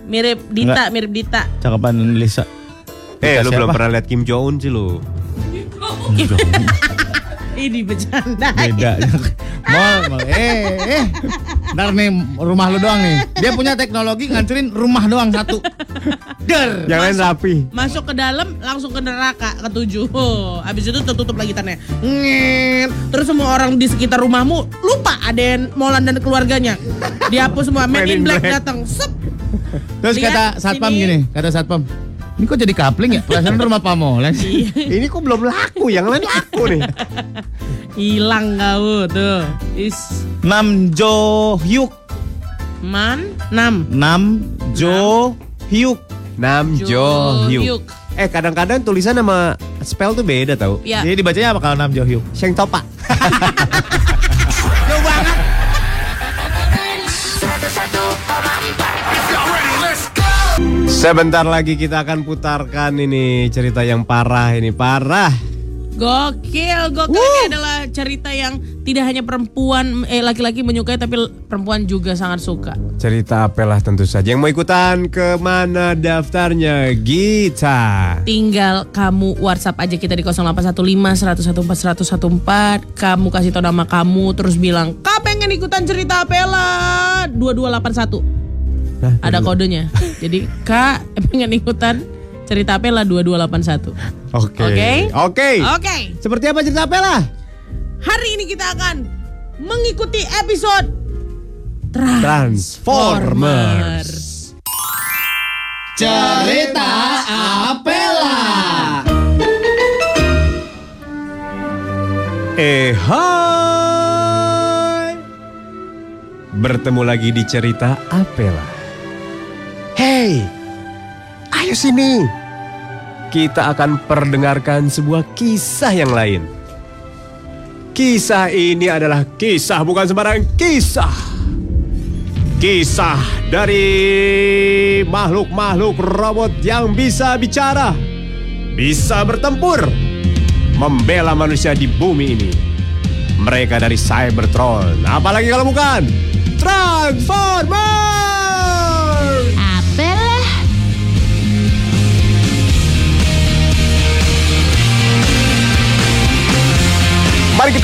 Mirip Dita, Enggak. mirip Dita. Cakapan Lisa. Eh Dita lu belum pernah lihat Kim Jong Un sih lu. (laughs) Ini bercanda. Beda. Mal, mal. Eh, eh. Ntar nih rumah lu doang nih. Dia punya teknologi ngancurin rumah doang satu. Der. Yang lain rapi. Masuk ke dalam langsung ke neraka ketujuh. Oh, habis itu tertutup lagi. Nget. Terus semua orang di sekitar rumahmu lupa ada yang Molan dan keluarganya. Dihapus semua. Men in Black Black. datang. Sep. Terus Lihat kata satpam sini. gini, kata satpam. Ini kok jadi kapling ya? Perasaan rumah pamolan (laughs) sih. Ini kok belum laku, yang lain laku nih. Hilang kau tuh. Is Nam Jo Hyuk. man nam. Nam Jo Hyuk. Nam Jo Hyuk. Eh kadang-kadang tulisan sama spell tuh beda tau. Ya. Jadi dibacanya apa kalau Nam Jo Hyuk? Sheng Topa. (laughs) Sebentar lagi kita akan putarkan ini cerita yang parah ini parah. Gokil, gokil ini adalah cerita yang tidak hanya perempuan eh laki-laki menyukai tapi perempuan juga sangat suka. Cerita apalah tentu saja. Yang mau ikutan ke mana daftarnya? Gita. Tinggal kamu WhatsApp aja kita di 0815 114 114. Kamu kasih tau nama kamu terus bilang, "Kak pengen ikutan cerita Apela 2281." Ada kodenya. Jadi, "Kak (laughs) pengen ikutan cerita Apela 2281." Oke. Oke. Oke. Oke. Seperti apa cerita apalah? Hari ini kita akan mengikuti episode Transformers. Cerita Apela. Eh hai. Bertemu lagi di cerita Apela. Hey, ayo sini. Kita akan perdengarkan sebuah kisah yang lain. Kisah ini adalah kisah bukan sembarang kisah. Kisah dari makhluk-makhluk robot yang bisa bicara, bisa bertempur, membela manusia di bumi ini. Mereka dari Cybertron. Apalagi kalau bukan Transformers.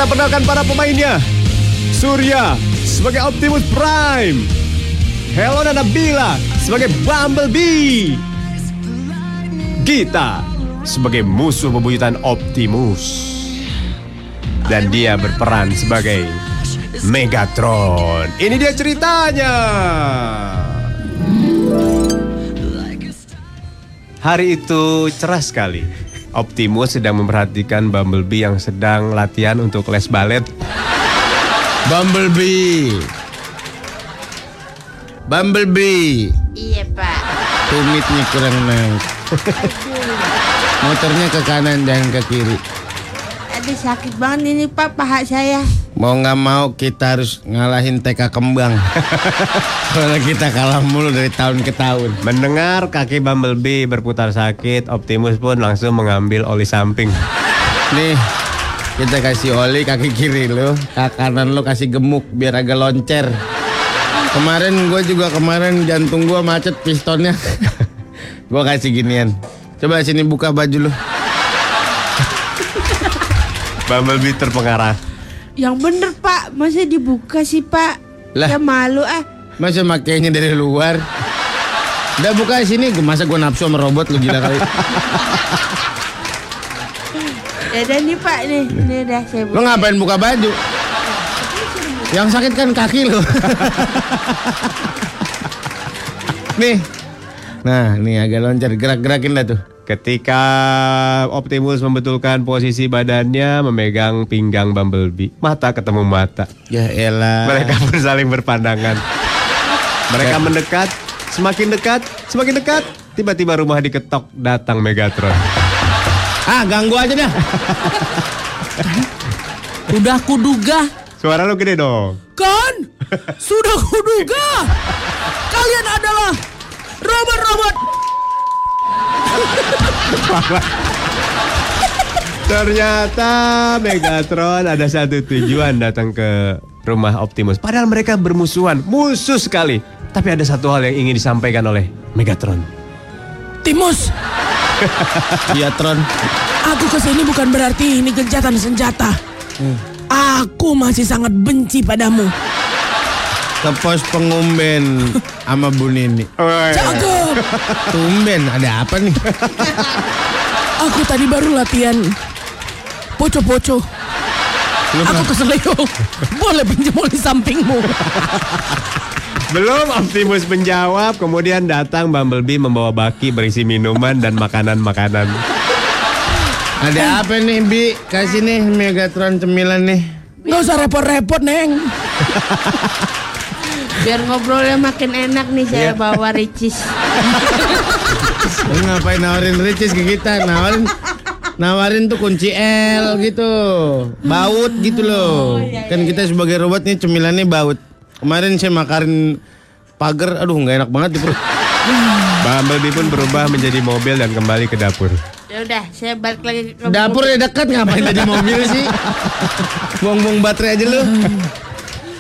Perkenalkan para pemainnya. Surya sebagai Optimus Prime. Helena Nabila sebagai Bumblebee. Gita sebagai musuh bebuyutan Optimus. Dan dia berperan sebagai Megatron. Ini dia ceritanya. Hari itu cerah sekali. Optimus sedang memperhatikan Bumblebee yang sedang latihan untuk les balet. Bumblebee. Bumblebee. Iya pak. Tumitnya kurang naik. Motornya ke kanan jangan ke kiri. Aduh sakit banget ini pak paha saya. Mau nggak mau kita harus ngalahin TK kembang. (laughs) Kalau kita kalah mulu dari tahun ke tahun. Mendengar kaki Bumblebee berputar sakit, Optimus pun langsung mengambil oli samping. Nih, kita kasih oli kaki kiri lo, kaki kanan lo kasih gemuk biar agak loncer. Kemarin gue juga kemarin jantung gue macet pistonnya. (laughs) gue kasih ginian. Coba sini buka baju lo. Bumblebee terpengarah. Yang bener pak, masa dibuka sih pak? Lah. Ya malu ah. Masa makainya dari luar? Udah buka sini, masa gue nafsu sama robot lu gila kali. Dadah nih pak nih, ini udah saya Lo buka. ngapain buka baju? Yang sakit kan kaki lo. (laughs) nih. Nah, nih agak loncat, gerak-gerakin dah tuh. Ketika Optimus membetulkan posisi badannya memegang pinggang Bumblebee, mata ketemu mata. Ya elah. Mereka pun saling berpandangan. Mereka mendekat, semakin dekat, semakin dekat. Tiba-tiba rumah diketok, datang Megatron. Ah, ganggu aja dah. Udah kuduga Suara lu gede dong. Kan? Sudah kuduga. Kalian adalah robot-robot. (laughs) Ternyata Megatron ada satu tujuan datang ke rumah Optimus. Padahal mereka bermusuhan, musuh sekali. Tapi ada satu hal yang ingin disampaikan oleh Megatron. Timus, (laughs) Iya, Tron. aku ke sini bukan berarti ini gencatan senjata. Aku masih sangat benci padamu. ke pos pengumben sama Bu Nini. Cakep. Tumben, ada apa nih? Aku tadi baru latihan. Poco-poco. Aku keselio. Boleh pinjam di sampingmu. Belum Optimus menjawab, kemudian datang Bumblebee membawa baki berisi minuman dan makanan-makanan. Ada apa nih, Bi? Kasih nih Megatron cemilan nih. Gak usah repot-repot, Neng. Biar ngobrolnya makin enak nih saya bawa ricis. (laughs) Lu ngapain nawarin ricis ke kita? Nawarin nawarin tuh kunci L gitu. Baut gitu loh. Kan kita sebagai robot nih cemilannya baut. Kemarin saya makarin pagar, aduh nggak enak banget di perut. (laughs) Bumblebee pun berubah menjadi mobil dan kembali ke dapur. Ya udah, saya balik lagi ke Dapur ya dekat ngapain jadi mobil sih? (laughs) Buang-buang baterai aja lu.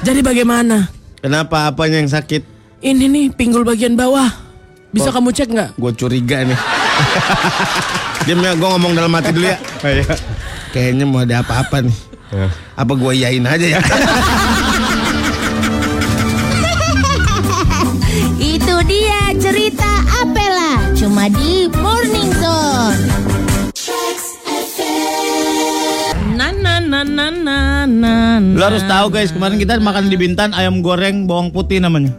Jadi bagaimana? Kenapa apanya yang sakit? Ini nih pinggul bagian bawah. Bisa kamu cek nggak? Gue curiga nih. (laughs) Diam ya, gue ngomong dalam hati dulu ya. Kayaknya mau ada apa-apa nih. Ya. Apa gue iyain aja ya? (laughs) Itu dia cerita harus tahu guys, kemarin kita makan di Bintan ayam goreng bawang putih namanya.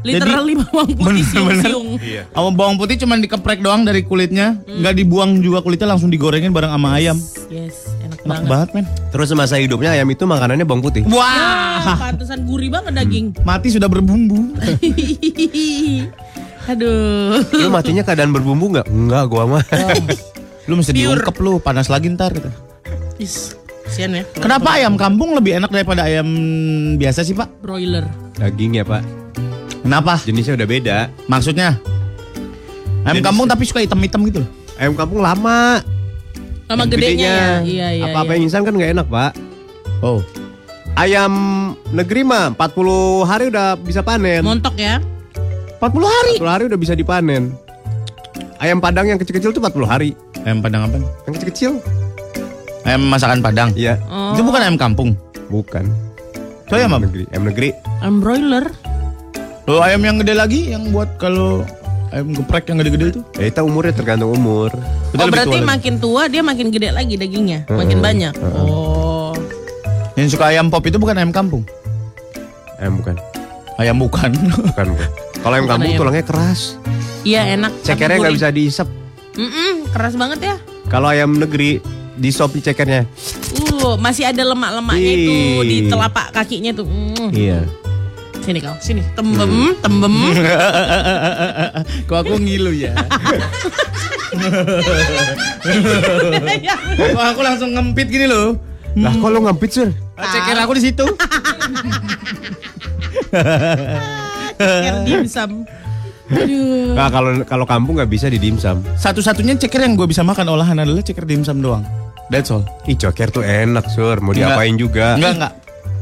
Literally bawang putih siung-siung. Sama bawang putih cuman dikeprek doang dari kulitnya, nggak dibuang juga kulitnya langsung digorengin bareng sama ayam. Yes, enak Enak banget. banget men. Terus semasa hidupnya ayam itu makanannya bawang putih. Wah, Ah, pantesan gurih banget daging. mati sudah berbumbu. (laughs) Aduh. Lu matinya keadaan berbumbu nggak? Enggak, gua mah. Lu mesti Pure. diungkep lu, panas lagi ntar gitu. Is, kasihan ya. Kenapa ayam kampung lebih enak daripada ayam biasa sih pak? Broiler. Daging ya, Pak. Kenapa? Jenisnya udah beda. Maksudnya? Ayam Jadi kampung tapi suka hitam-hitam gitu loh. Ayam kampung lama. Nama Dan gedenya ya. Iya, iya. Apa-apa iya. yang instan kan nggak enak, Pak. Oh. Ayam negeri mah 40 hari udah bisa panen. Montok ya. 40 hari. 40 hari udah bisa dipanen. Ayam padang yang kecil-kecil tuh 40 hari. Ayam padang apa? Yang kecil-kecil? Ayam masakan padang. Iya, Oh. Itu bukan ayam kampung. bukan. Itu ayam apa? negeri. Ayam negeri. Ayam broiler. Loh ayam yang gede lagi yang buat kalau ayam geprek yang gede-gede itu. Ya itu umurnya tergantung umur. Itu oh berarti tua lagi. makin tua dia makin gede lagi dagingnya, makin banyak. Oh. Yang suka ayam pop itu bukan ayam kampung. Ayam bukan. Ayam bukan. (laughs) Bukan, bukan. Kalau ayam Bukan kampung ayam. tulangnya keras. Iya enak. Cekernya nggak bisa diisep. Mm-mm, keras banget ya. Kalau ayam negeri di sop di cekernya. Uh, masih ada lemak-lemaknya itu di telapak kakinya tuh. Mm. Iya. Sini kau, sini. Tembem, tembem. (laughs) Kok aku ngilu ya? (laughs) Kok aku langsung ngempit gini loh. Lah kok lo ngampit sur? Ceker aku di situ. (laughs) Ceker dimsum. Aduh. Nah, kalau kalau kampung nggak bisa di dimsum. Satu-satunya ceker yang gue bisa makan olahan adalah ceker dimsum doang. That's all. Ih coker tuh enak sur, mau Enggak. diapain juga. Enggak enggak.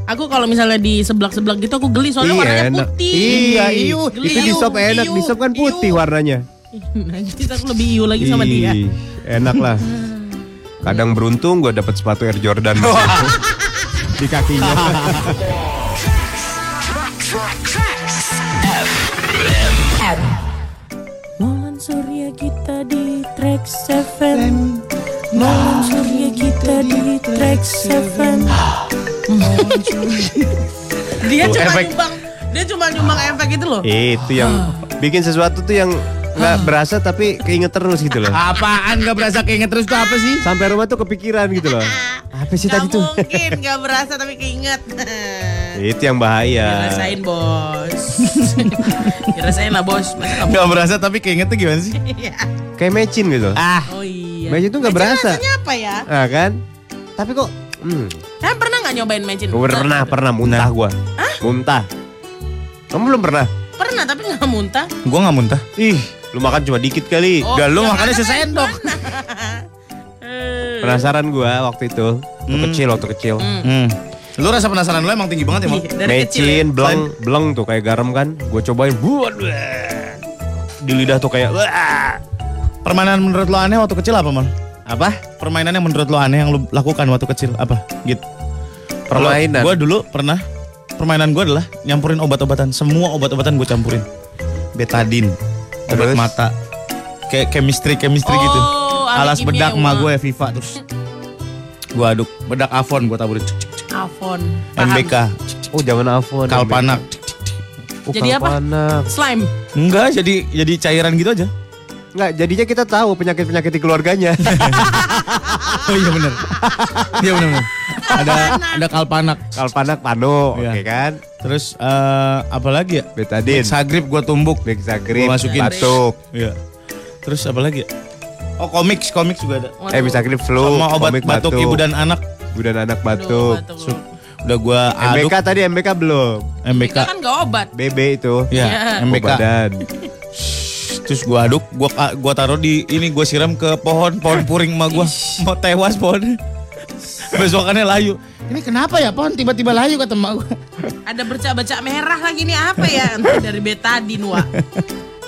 Aku kalau misalnya di seblak-seblak gitu aku geli soalnya Iya, warnanya enak. putih. Iya, iu. Geli, Itu di iu, sop enak, di iu, sop kan putih iu. warnanya. Nah, jadi aku lebih iu lagi sama dia. Enak lah. Kadang beruntung gue dapet sepatu Air Jordan (laughs) di kakinya. Molan Surya kita di track 7 Molan Surya kita di track 7 Molan Surya Dia cuma efek. nyumbang Dia cuma nyumbang efek itu loh Itu yang bikin sesuatu tuh yang nggak berasa tapi keinget terus gitu loh. Apaan gak berasa keinget terus tuh apa sih? Sampai rumah tuh kepikiran gitu loh. (laughs) Apa sih tadi tuh? mungkin (laughs) gak berasa tapi keinget Itu yang bahaya. Dirasain bos (laughs) Dirasain lah bos Masa kamu Gak berasa tapi keinget tuh gimana sih? Iya. Kayak mecin gitu. Ah, Oh iya Mecin tuh nggak Mecin berasa. rasanya apa ya? Ah kan? Tapi kok hmm, Kalian pernah gak nyobain mecin? pernah pernah muntah gua. Muntah. Kamu belum pernah? Pernah tapi gak muntah gue gak muntah. Ih, lu makan cuma dikit kali. Oh, Gak lu ya makannya kan? sesendok. (laughs) Eh. Penasaran gua waktu itu. Waktu Hmm. kecil, waktu kecil. Hmm. Lu rasa penasaran lu emang tinggi banget ya, Dari kecil ya. Mecin, beleng, beleng tuh kayak garam kan. Gue cobain, buat di lidah tuh kayak wah. Permainan menurut lo aneh waktu kecil apa, Mal? Apa? Permainan yang menurut lo aneh yang lo lakukan waktu kecil apa? Gitu. Permainan. Gue dulu pernah permainan gue adalah nyampurin obat-obatan. Semua obat-obatan gue campurin. Betadin, obat Terus? mata, kayak chemistry chemistry Oh, gitu. Alas bedak emak uang. gue Viva terus. Gue aduk bedak Avon gue taburin. Avon. MBK, Oh zaman Avon. Kalpanak. Oh, Jadi apa? Kalpanak. Slime. Enggak, jadi jadi cairan gitu aja. Enggak, jadinya kita tahu penyakit-penyakit di keluarganya. (laughs) Oh iya benar. Iya benar. Ada ada kalpanak. Kalpanak pano, Iya. oke kan? Terus eh apa lagi ya? Betadin, Sagrip gue tumbuk. Bexagrip, Gua masukin. batuk. Iya. Terus apa lagi ya? Oh komik, komik juga ada. Eh bisa grip flu, Sama obat komik batuk, ibu dan anak. ibu dan anak Aduh, batuk. batuk. Udah gua aduk MBK tadi MBK belum. MBK. Kita kan gak obat. BB itu. Ya, Iya. MBK. Badan. Terus gua aduk, gua gua taruh di ini gua siram ke pohon, pohon puring emak gua. Mau tewas pohon. Besokannya layu. Ini kenapa ya pohon tiba-tiba layu kata gua. Ada bercak-bercak merah lagi nih apa ya? Entah dari betadin, Wak.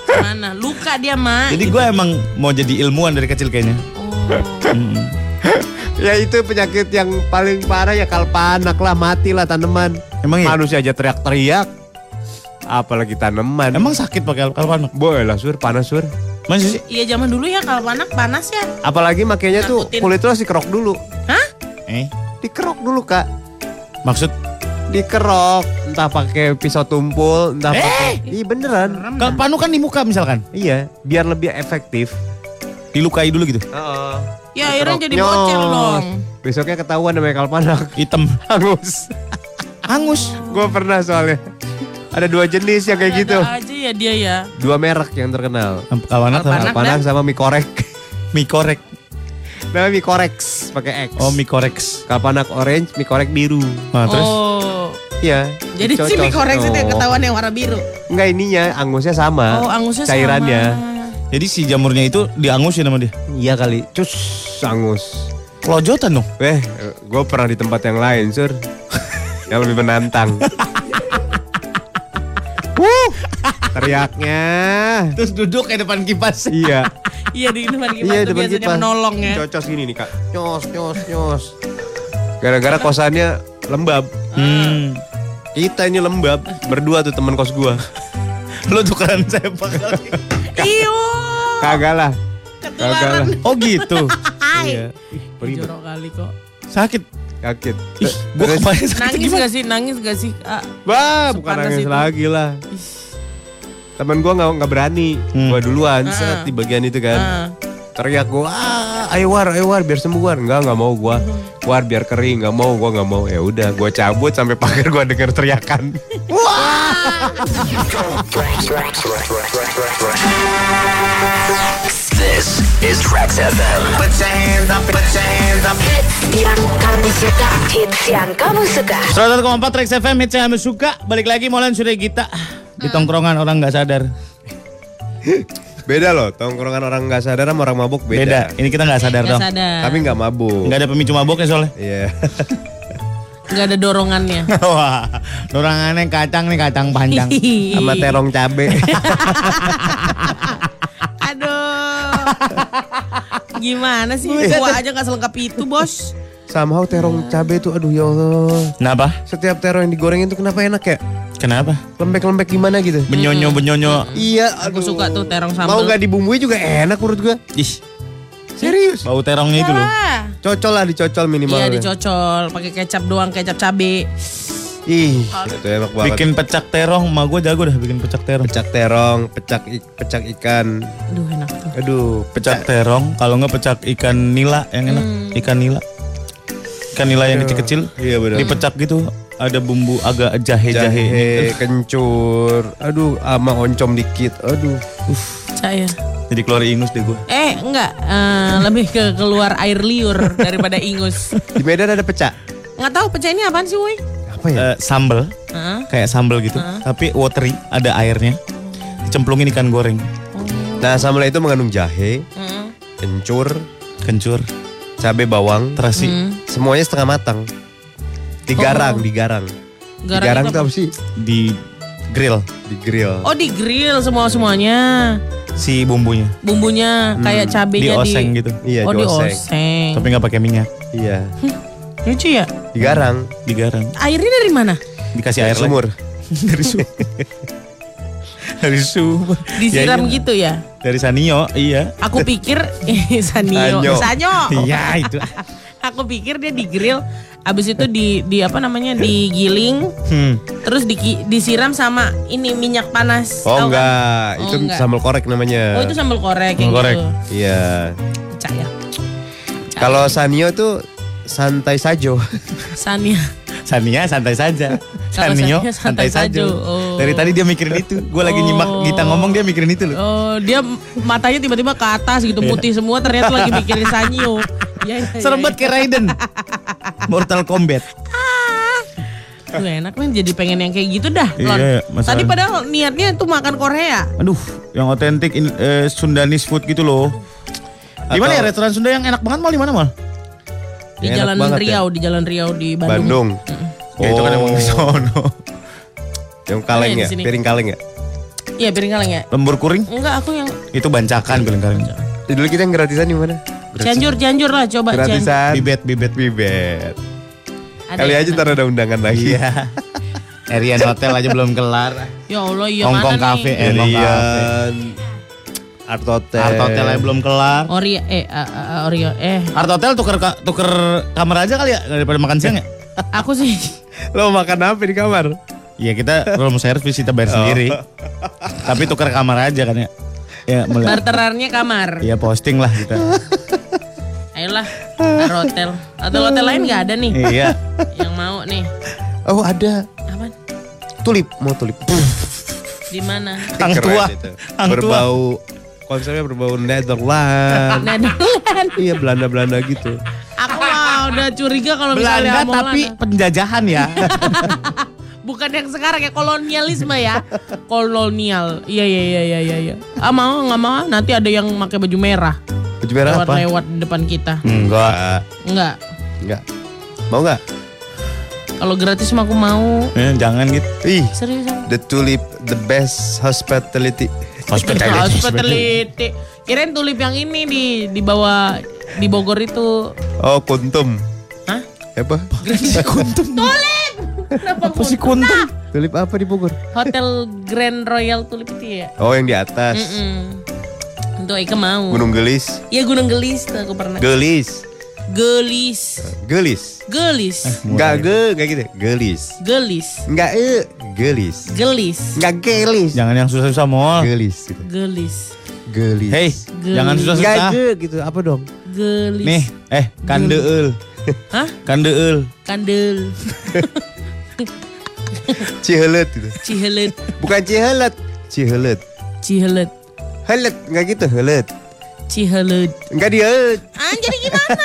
Mana? Luka dia, Mak. Jadi gua emang mau jadi ilmuwan dari kecil kayaknya. Oh. Mm. Ya itu penyakit yang paling parah ya kalpanak lah, matilah tanaman. Emang iya? Manusia aja teriak-teriak. Apalagi tanaman. Emang sakit pakai kalpanak? boleh lah sur, panas sur. Masa sih? Iya zaman dulu ya kalau panas panas ya. Apalagi makanya tuh kulit lu harus dikerok dulu. Hah? Eh, Dikerok dulu kak. maksud Dikerok, entah pakai pisau tumpul, entah pakai. Iya beneran. kalpanu kan di muka misalkan. Iya, biar lebih efektif. Dilukai dulu gitu. Ya akhirnya jadi bocel nyos. dong. Besoknya ketahuan namanya kalpanak. Hitam. Hangus. Angus. Gue pernah soalnya. Ada dua jenis yang kayak gitu. Ada aja ya dia ya. Dua merek yang terkenal. Kalpanak sama Kalpanak. Kalpanak sama Mikorek. mie korek. Namanya Mikorex pakai X. Oh, mie korex. Kalpanak orange, Mikorek biru. Nah, terus Oh. Iya. Jadi si mie korek itu yang Oh. ketahuan yang warna biru. Enggak ininya, angusnya sama. Oh, angusnya Cairannya. sama. jadi si jamurnya itu diangusin sama dia. Iya kali. Cus, angus. Kelojotan dong. Eh, gue pernah di tempat yang lain, sur. (laughs) yang lebih menantang. Teriaknya. Terus duduk kayak depan kipas. Iya. (laughs) Iya di depan kipas Iya, depan biasanya kipas. menolong ya. Cocos gini nih, Kak. Nyos, nyos, nyos. Gara-gara kosannya lembab. Hmm. Kita ini lembab. Berdua tuh teman kos gua. (laughs) Lo tukeran sepak kali. Iyo. Kagak lah. Ketularan. Oh gitu. Iya. Ih, Ribet. Jorok kali kok. Sakit. Kaget. Ih, gua kebayang sakit Nangis gimana. gak sih? Nangis gak sih? Ah, Bah, bukan nangis itu. lagi lah. Temen gua nggak nggak berani. Hmm. Gua duluan Ah. set di bagian itu kan. ah. Teriak gua, ah, ayo war, ayo war, biar sembuh war. Enggak, nggak mau gua. War biar kering, nggak mau, gua nggak mau. Ya udah, gua cabut sampai pagar gua denger teriakan. (laughs) This is Trax FM. Put your hands up, put your hands up. Yang kamu suka, hits yang kamu suka. 101,4 Trax FM hits yang kami suka. Balik lagi Molan sudah kita di tongkrongan orang nggak sadar. Beda loh, tongkrongan orang nggak sadar sama orang mabuk Beda. beda. Ini kita nggak sadar Gak dong. sadar. Tapi nggak mabuk. Nggak ada pemicu mabuknya soalnya. Iya. (laughs) Gak ada dorongannya. (laughs) Wah, dorangannya kacang nih kacang panjang. (laughs) sama terong cabe. Aduh. Gimana sih? Gua aja gak selengkap itu, bos. Somehow terong cabe tuh, aduh ya Allah. Kenapa? Setiap terong yang digorengin tuh kenapa enak ya? Kenapa? Lembek-lembek gimana gitu? Benyonyo benyonyo. Iya, Aku aduh. suka tuh terong Mau sambal. nggak dibumbui juga enak menurut gua. Ih, Serius. bau terongnya itu loh. Ah. Cocol lah dicocol minimal. Iya dicocol, pakai kecap doang, kecap cabe. Ih, itu enak banget. Bikin pecak terong, emak gue jago dah bikin pecak terong. pecak terong, pecak ik- pecak ikan. Aduh enak tuh. Aduh, Pecak terong, kalau nggak pecak ikan nila yang enak, ikan nila. Ikan nila yang kecil-kecil, Iya benar. dipecak gitu, ada bumbu agak jahe-jahe. jahe, kencur. Aduh, sama oncom dikit. Aduh. Cair. Jadi keluar ingus deh gue. Eh enggak, eh, lebih ke keluar air liur (laughs) daripada ingus. Di Medan ada pecak. Nggak tahu pecah ini apaan sih, woi? Apa ya? Eh, sambel, Hah? kayak sambel gitu, tapi watery, ada airnya. Dicemplungin ikan goreng, Nah, sambal itu mengandung jahe, Heeh. kencur, kencur, cabai bawang, terasi. Hmm. semuanya setengah matang. Digarang, digarang. Garang digarang itu tuh apa? sih? di grill Di grill. Oh di grill semua semuanya. si bumbunya, Bumbunya kayak cabenya di oseng gitu, Iya, oh di dioseng. oseng. tapi nggak pakai minyak, Iya. (laughs) Lucu ya. Digarang. digarang. Airnya dari mana? Dikasih air sumur. (laughs) Dari sumur. (laughs) dari sumur. Disiram Ya, iya. gitu ya. Dari Sanio, iya. Aku pikir (laughs) eh, Sanyo. Sanyo. Sanyo. Iya itu. (laughs) Aku pikir dia digrill abis itu di di apa namanya digiling Hmm. terus di, disiram sama ini minyak panas. Oh Tahu kan? enggak, Oh, itu enggak. sambal korek namanya. Oh itu sambal korek Sambal korek. gitu. Iya. Percaya. Kalau Sanyo tuh santai sajo. Sania. Sania santai saja. Sanio santai santai saja. Oh. Dari tadi dia mikirin itu. Gue lagi nyimak Oh. kita ngomong dia mikirin itu loh. Oh, dia matanya tiba-tiba ke atas gitu putih semua ternyata lagi mikirin Sanyo. Ya, ya, Serem banget kayak Raiden. Mortal Kombat. Tuh enak men jadi pengen yang kayak gitu dah. Iya, Lon. iya, masalah- Tadi padahal niatnya tuh makan Korea. Aduh, yang otentik eh, Sundanese food gitu loh. Gimana ya restoran Sunda yang enak banget mal di mana mal? Di Jalan banget ya. Riau, di Jalan Riau di Bandung. Bandung. Ya itu kan emang di sono. Yang kaleng Oh, iya, ya, sini. piring kaleng ya. Iya, piring kaleng ya? Lembur kuring Enggak, aku yang itu bancakan kalian. Jadi Dulu kita yang gratisan di mana? Cianjur, Cianjur lah coba. Gratisan. Bibet bibet. Bibet. Ada Kali aja ntar ada undangan lagi. Iya. (laughs) Arian Hotel aja belum kelar. Ya Allah, iya Hongkong mana Cafe, nih? eh, Cafe. Arian. Art Hotel. Art Hotel aja belum kelar. Oria, eh, uh, uh, Oreo, eh, Art Hotel tuker tuker kamar aja kali ya daripada makan siang ya. (laughs) aku sih Lo makan apa di kamar? Iya kita room service kita bayar sendiri. Tapi tuker kamar aja kan ya. Ya mulai. barterannya kamar. Iya posting lah kita. (laughs) Ayolah, Art hotel. Hotel hotel lain nggak ada nih iya. yang mau nih. Oh ada. Apa? Tulip, mau tulip. Di mana? Keren tua. itu. Hang tua. berbau konsepnya berbau Netherlands. (laughs) Netherlands. iya Belanda-Belanda gitu. Aku mah udah curiga kalau misalnya Belanda mau tapi Belanda. penjajahan ya. (laughs) bukan yang sekarang ya kolonialisme ya. Kolonial. Iya iya iya iya iya. iya. Ah mau nggak mau nanti ada yang pakai baju merah Baju merah lewat apa? lewat di depan kita. Enggak. Enggak. Enggak. Mau enggak? Kalau gratis mah aku mau. Eh, jangan gitu. Ih, Seriusan. the tulip, the best hospitality. Hospitality. Hospitality. Kirain tulip yang ini di di bawah di Bogor itu. Oh, kuntum. Hah? Apa? (laughs) kuntum. Tulip. Kenapa Apa sih kuntum? kuntum? Tulip apa di Bogor? Hotel Grand Royal Tulip itu ya. Oh, yang di atas. Mm-mm. Untuk Eka mau. Gunung Gelis. Iya Gunung Gelis tuh aku pernah. Gelis. Gelis. Gelis. Gelis. Enggak ge, enggak gitu. Gelis. Gelis. Enggak e, gelis. Gelis. Enggak gelis. Jangan yang susah-susah mall. Gelis gitu. Gelis. Gelis. Hei, Gelis. jangan Enggak susah-susah. ge gitu. Apa dong? Gelis. Nih, eh kandeul. Hah? Kandeul. Kandel. (laughs) Cihelet gitu. Cihelet. Bukan cihelet. Cihelet. Cihelet. Helet, enggak gitu, helet. Cihelet. Enggak dia. Ah, jadi gimana?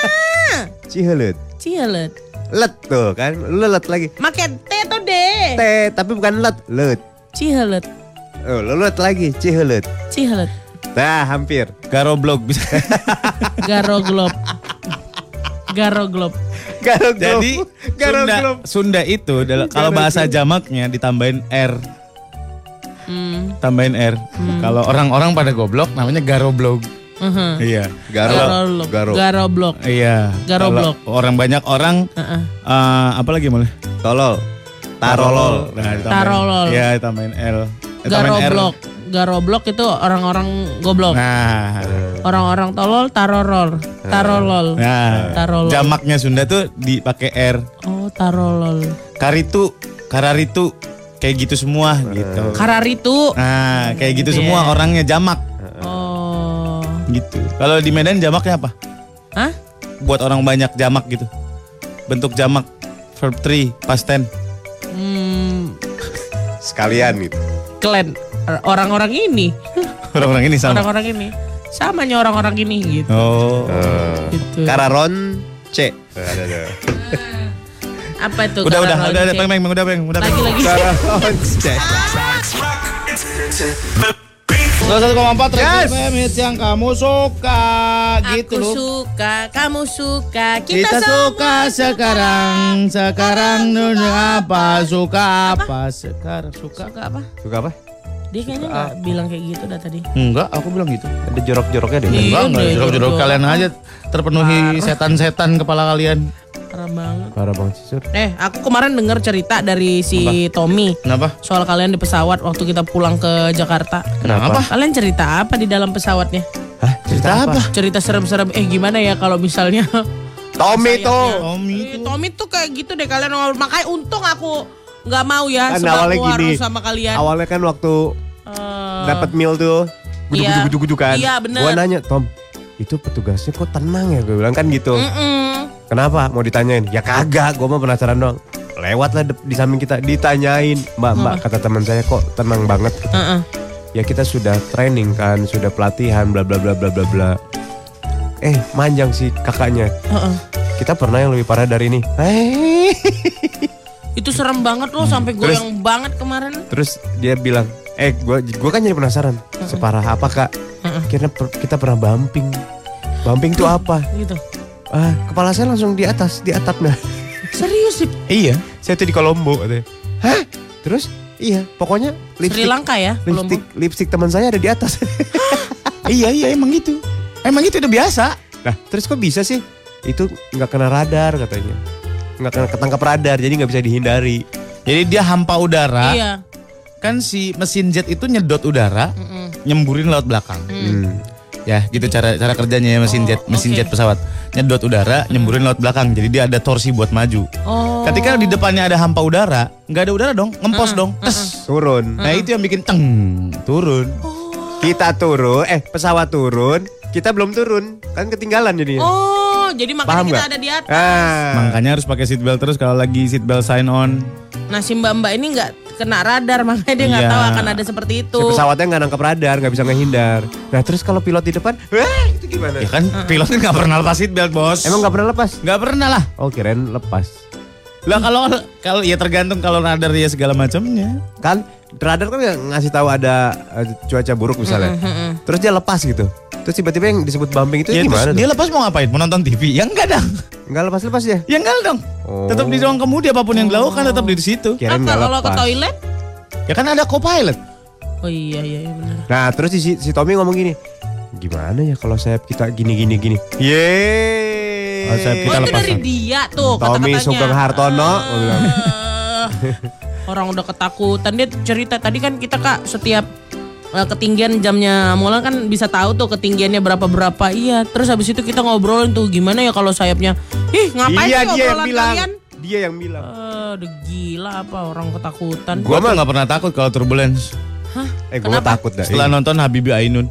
(laughs) Cihelet. Cihelet. Let tuh kan. Lu let lagi. Make T atau D? T, tapi bukan let. Let. Cihelet. Oh, lu let lagi. Cihelet. Cihelet. Nah, hampir. Garoblog bisa. (laughs) Garoglob. Garoglob. Garog Jadi garog Sunda, Sunda itu adalah- kalau bahasa jamaknya ditambahin R, Hmm. tambahin R. Kalau orang-orang pada goblok namanya garoblog. Uh-huh. Iya. Garo. Garoblok. Garo. Garoblok. Iya. Garoblok. Kalau orang banyak orang Heeh. eh, apa lagi boleh? Tolol. Tarolol. Nah, Tarolol. Iya, ditambahin L. Eh, tambahin R. Garoblok. Garoblok itu orang-orang goblok. Nah. Orang-orang tolol tarorol. Tarolol. Nah, Tarolol. jamaknya Sunda tuh dipakai R. Oh, tarolol. Karitu, kararitu, kayak gitu semua gitu. Kararitu. Nah, kayak gitu Iya. semua orangnya jamak. Gitu. Kalau di Medan jamaknya apa? Hah? Buat orang banyak jamak gitu. Bentuk jamak verb 3 past tense. Hmm, Sekalian gitu. klan orang-orang ini. (laughs) Orang-orang ini sama. Orang-orang ini. Samanya orang-orang ini gitu. Oh. gitu. Kararon C. Ada ada. (laughs) Apa itu? Udah udah udah udah peng peng udah peng udah peng. Lagi-lagi. Kararon C. (laughs) 101,4 Trax FM hits yang kamu suka gitu Aku loh. suka, kamu suka, kita, Kita semua suka sekarang, sekarang dunia apa suka apa sekarang suka Suka apa? Suka apa? Dia kayaknya nggak bilang kayak gitu dah tadi. Enggak, aku bilang gitu. Ada jorok-joroknya deh. Iya, Enggak, enggak deh, jorok-jorok jorok. kalian aja terpenuhi setan-setan kepala kalian. Parah banget. Parah banget sih, Sur. Eh, aku kemarin dengar cerita dari si Tommy Kenapa? soal kalian di pesawat waktu kita pulang ke Jakarta. Kenapa? Kalian cerita apa di dalam pesawatnya? Hah? Cerita apa? Cerita serem-serem. Eh, gimana ya kalau misalnya Tommy tuh. Tommy Eh, Tommy tuh kayak gitu deh kalian. Makanya untung aku nggak mau ya Kan awalnya gini. sama kalian. Awalnya kan waktu Eh, dapat meal tuh Iya. gudu-gudu kan. Iya, bener. Gua nanya, Tom, itu petugasnya kok tenang ya? Gue bilang kan gitu. mm-mm. Kenapa? Mau ditanyain? Ya kagak, gue mau penasaran doang. Lewat lah di samping kita, ditanyain. Mbak, mbak, kata teman saya kok tenang banget. Heeh. Ya kita sudah training kan, sudah pelatihan, bla bla bla bla bla bla. Eh, manjang sih kakaknya. Heeh. Kita pernah yang lebih parah dari ini. (laughs) Itu serem banget loh sampai Terus- goyang banget kemarin. Terus dia bilang, eh gua gua kan jadi penasaran. Separah apa kak? Kita per- kita pernah bumping. Bumping tuh apa? Gitu. Ah, kepala saya langsung di atas, di atapnya. (laughs) Serius sih. Iya. saya tuh di Kolombo katanya. Hah? Terus? Iya, pokoknya Sri lipstick Lanka ya, lipstick, Kolombo. lipstick teman saya ada di atas. (laughs) iya iya emang gitu. Emang itu udah biasa. nah, terus kok bisa sih? Itu nggak kena radar katanya. Ketangkap radar, jadi nggak bisa dihindari. Jadi dia hampa udara. Iya. Kan si mesin jet itu nyedot udara, nyemburin laut belakang. Hmm. Ya, gitu cara cara kerjanya ya mesin Oh, jet, mesin oke. jet pesawat. Nyedot udara, nyemburin laut belakang. Jadi dia ada torsi buat maju. Oh. Ketika di depannya ada hampa udara, nggak ada udara dong, ngempos dong. Tes. (laughs) Turun. Nah, itu yang bikin teng turun. Kita turun, eh pesawat turun, kita belum turun, kan ketinggalan jadinya. Oh, jadi makanya Paham kita nggak? ada di atas. Ah. Makanya harus pakai seatbelt terus kalau lagi seatbelt sign on. Nah, si mbak-mbak ini nggak kena radar (laughs) makanya dia nggak Iya. tahu akan ada seperti itu. Si pesawatnya nggak nangkep radar, nggak bisa ngehindar. Nah terus kalau pilot di depan, wah itu gimana? Ya kan pilotnya nggak pernah lepas seatbelt bos. Emang nggak pernah lepas? nggak pernah lah. Oh kirain lepas. Lah kalau kalau ya tergantung kalau radar ya segala macamnya. Kan radar kan nggak ngasih tahu ada eh, cuaca buruk misalnya. Terus dia lepas gitu. Terus tiba-tiba yang disebut bumping itu Ya, gimana dia lepas mau ngapain? Mau nonton TV? Ya enggak dong. Nggak lepas-lepas ya? Ya enggak dong. Oh. Tetap di ruang kemudi apa pun yang dilakukan tetap di situ. Ah, kalau ke toilet? Ya kan ada co-pilot. Oh iya iya, iya benar. Nah terus si, si Tommy ngomong gini, gimana ya kalau sayap kita gini gini gini? Yeay. Oh, sayap Oh, Kita itu lepas, dari dia tuh Tommy kata-katanya. Sugeng Hartono. Ah, (laughs) orang udah ketakutan dia cerita tadi kan kita kak setiap eh, ketinggian jamnya mulai kan bisa tahu tuh ketinggiannya berapa berapa iya terus habis itu kita ngobrolin tuh gimana ya kalau sayapnya ih ngapain Iya sih dia yang bilang. kalian Dia yang bilang. Eh, udah gila apa orang ketakutan Gua mah nggak pernah takut kalau turbulence. Eh gue Kenapa? takut dah. Setelah nonton Habibie Ainun.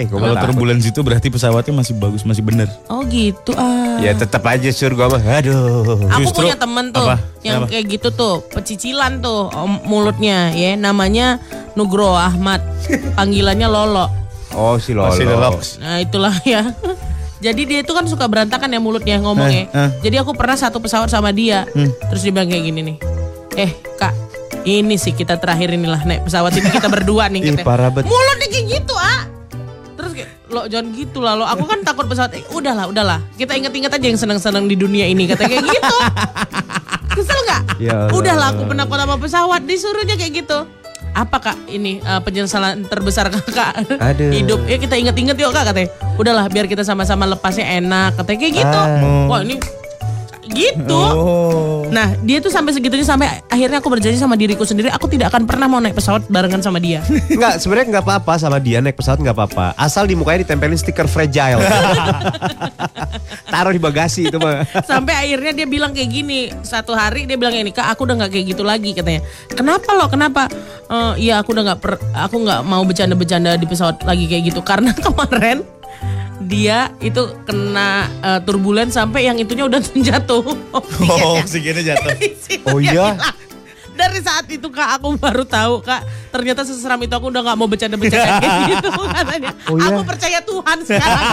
Eh Kalau takut. turbulence itu berarti pesawatnya masih bagus, masih bener. oh gitu ah Ya tetap aja sur gue mah. Aduh. Aku Justru- punya temen tuh apa? yang Kenapa? kayak gitu tuh pecicilan tuh om, mulutnya ya namanya Nugro Ahmad panggilannya Lolo Oh si Lolo. Masih relax. Nah itulah (laughs) ya. Jadi dia itu kan suka berantakan ya mulutnya ngomongnya. Eh, eh. Jadi aku pernah satu pesawat sama dia. Terus dia bilang kayak gini nih. Eh kak, ini sih kita terakhir inilah naik pesawat ini kita berdua nih. Ih, parah bet. Mulutnya kayak gitu ah. Lo jangan gitu lah lo. Aku kan takut pesawat. Eh, udahlah, udahlah. Kita inget-inget aja yang senang-senang di dunia ini. Kata kayak gitu. (laughs) Kesel nggak? Ya. Udahlah, aku penakut sama pesawat. Disuruhnya kayak gitu. Apa kak ini eh, penyesalan terbesar (laughs) kakak Aduh. hidup? Ya kita inget-inget yuk kak katanya. Udahlah biar kita sama-sama lepasnya enak. Katanya kayak gitu. Ah. Wah ini gitu. Oh. Nah dia tuh sampai segitunya sampai akhirnya aku berjanji sama diriku sendiri aku tidak akan pernah mau naik pesawat barengan sama dia. (laughs) Enggak, sebenarnya nggak apa-apa sama dia naik pesawat nggak apa-apa. Asal di mukanya ditempelin stiker fragile. (laughs) Taruh di bagasi itu mah. Sampai akhirnya dia bilang kayak gini Satu hari dia bilang ini Kak aku udah gak kayak gitu lagi katanya Kenapa lo kenapa "Eh, Iya aku udah gak per, Aku gak mau bercanda-bercanda di pesawat lagi kayak gitu (laughs) Karena kemarin dia itu kena eh, turbulen sampai yang itunya udah jatuh. (laughs) Oh, oksigennya jatuh. Oh iya? Hilang. (laughs) Dari saat itu kak aku baru tahu kak ternyata seseram itu aku udah nggak mau bercanda-bercanda (laughs) kayak gitu katanya. Oh iya? Aku percaya Tuhan sekarang.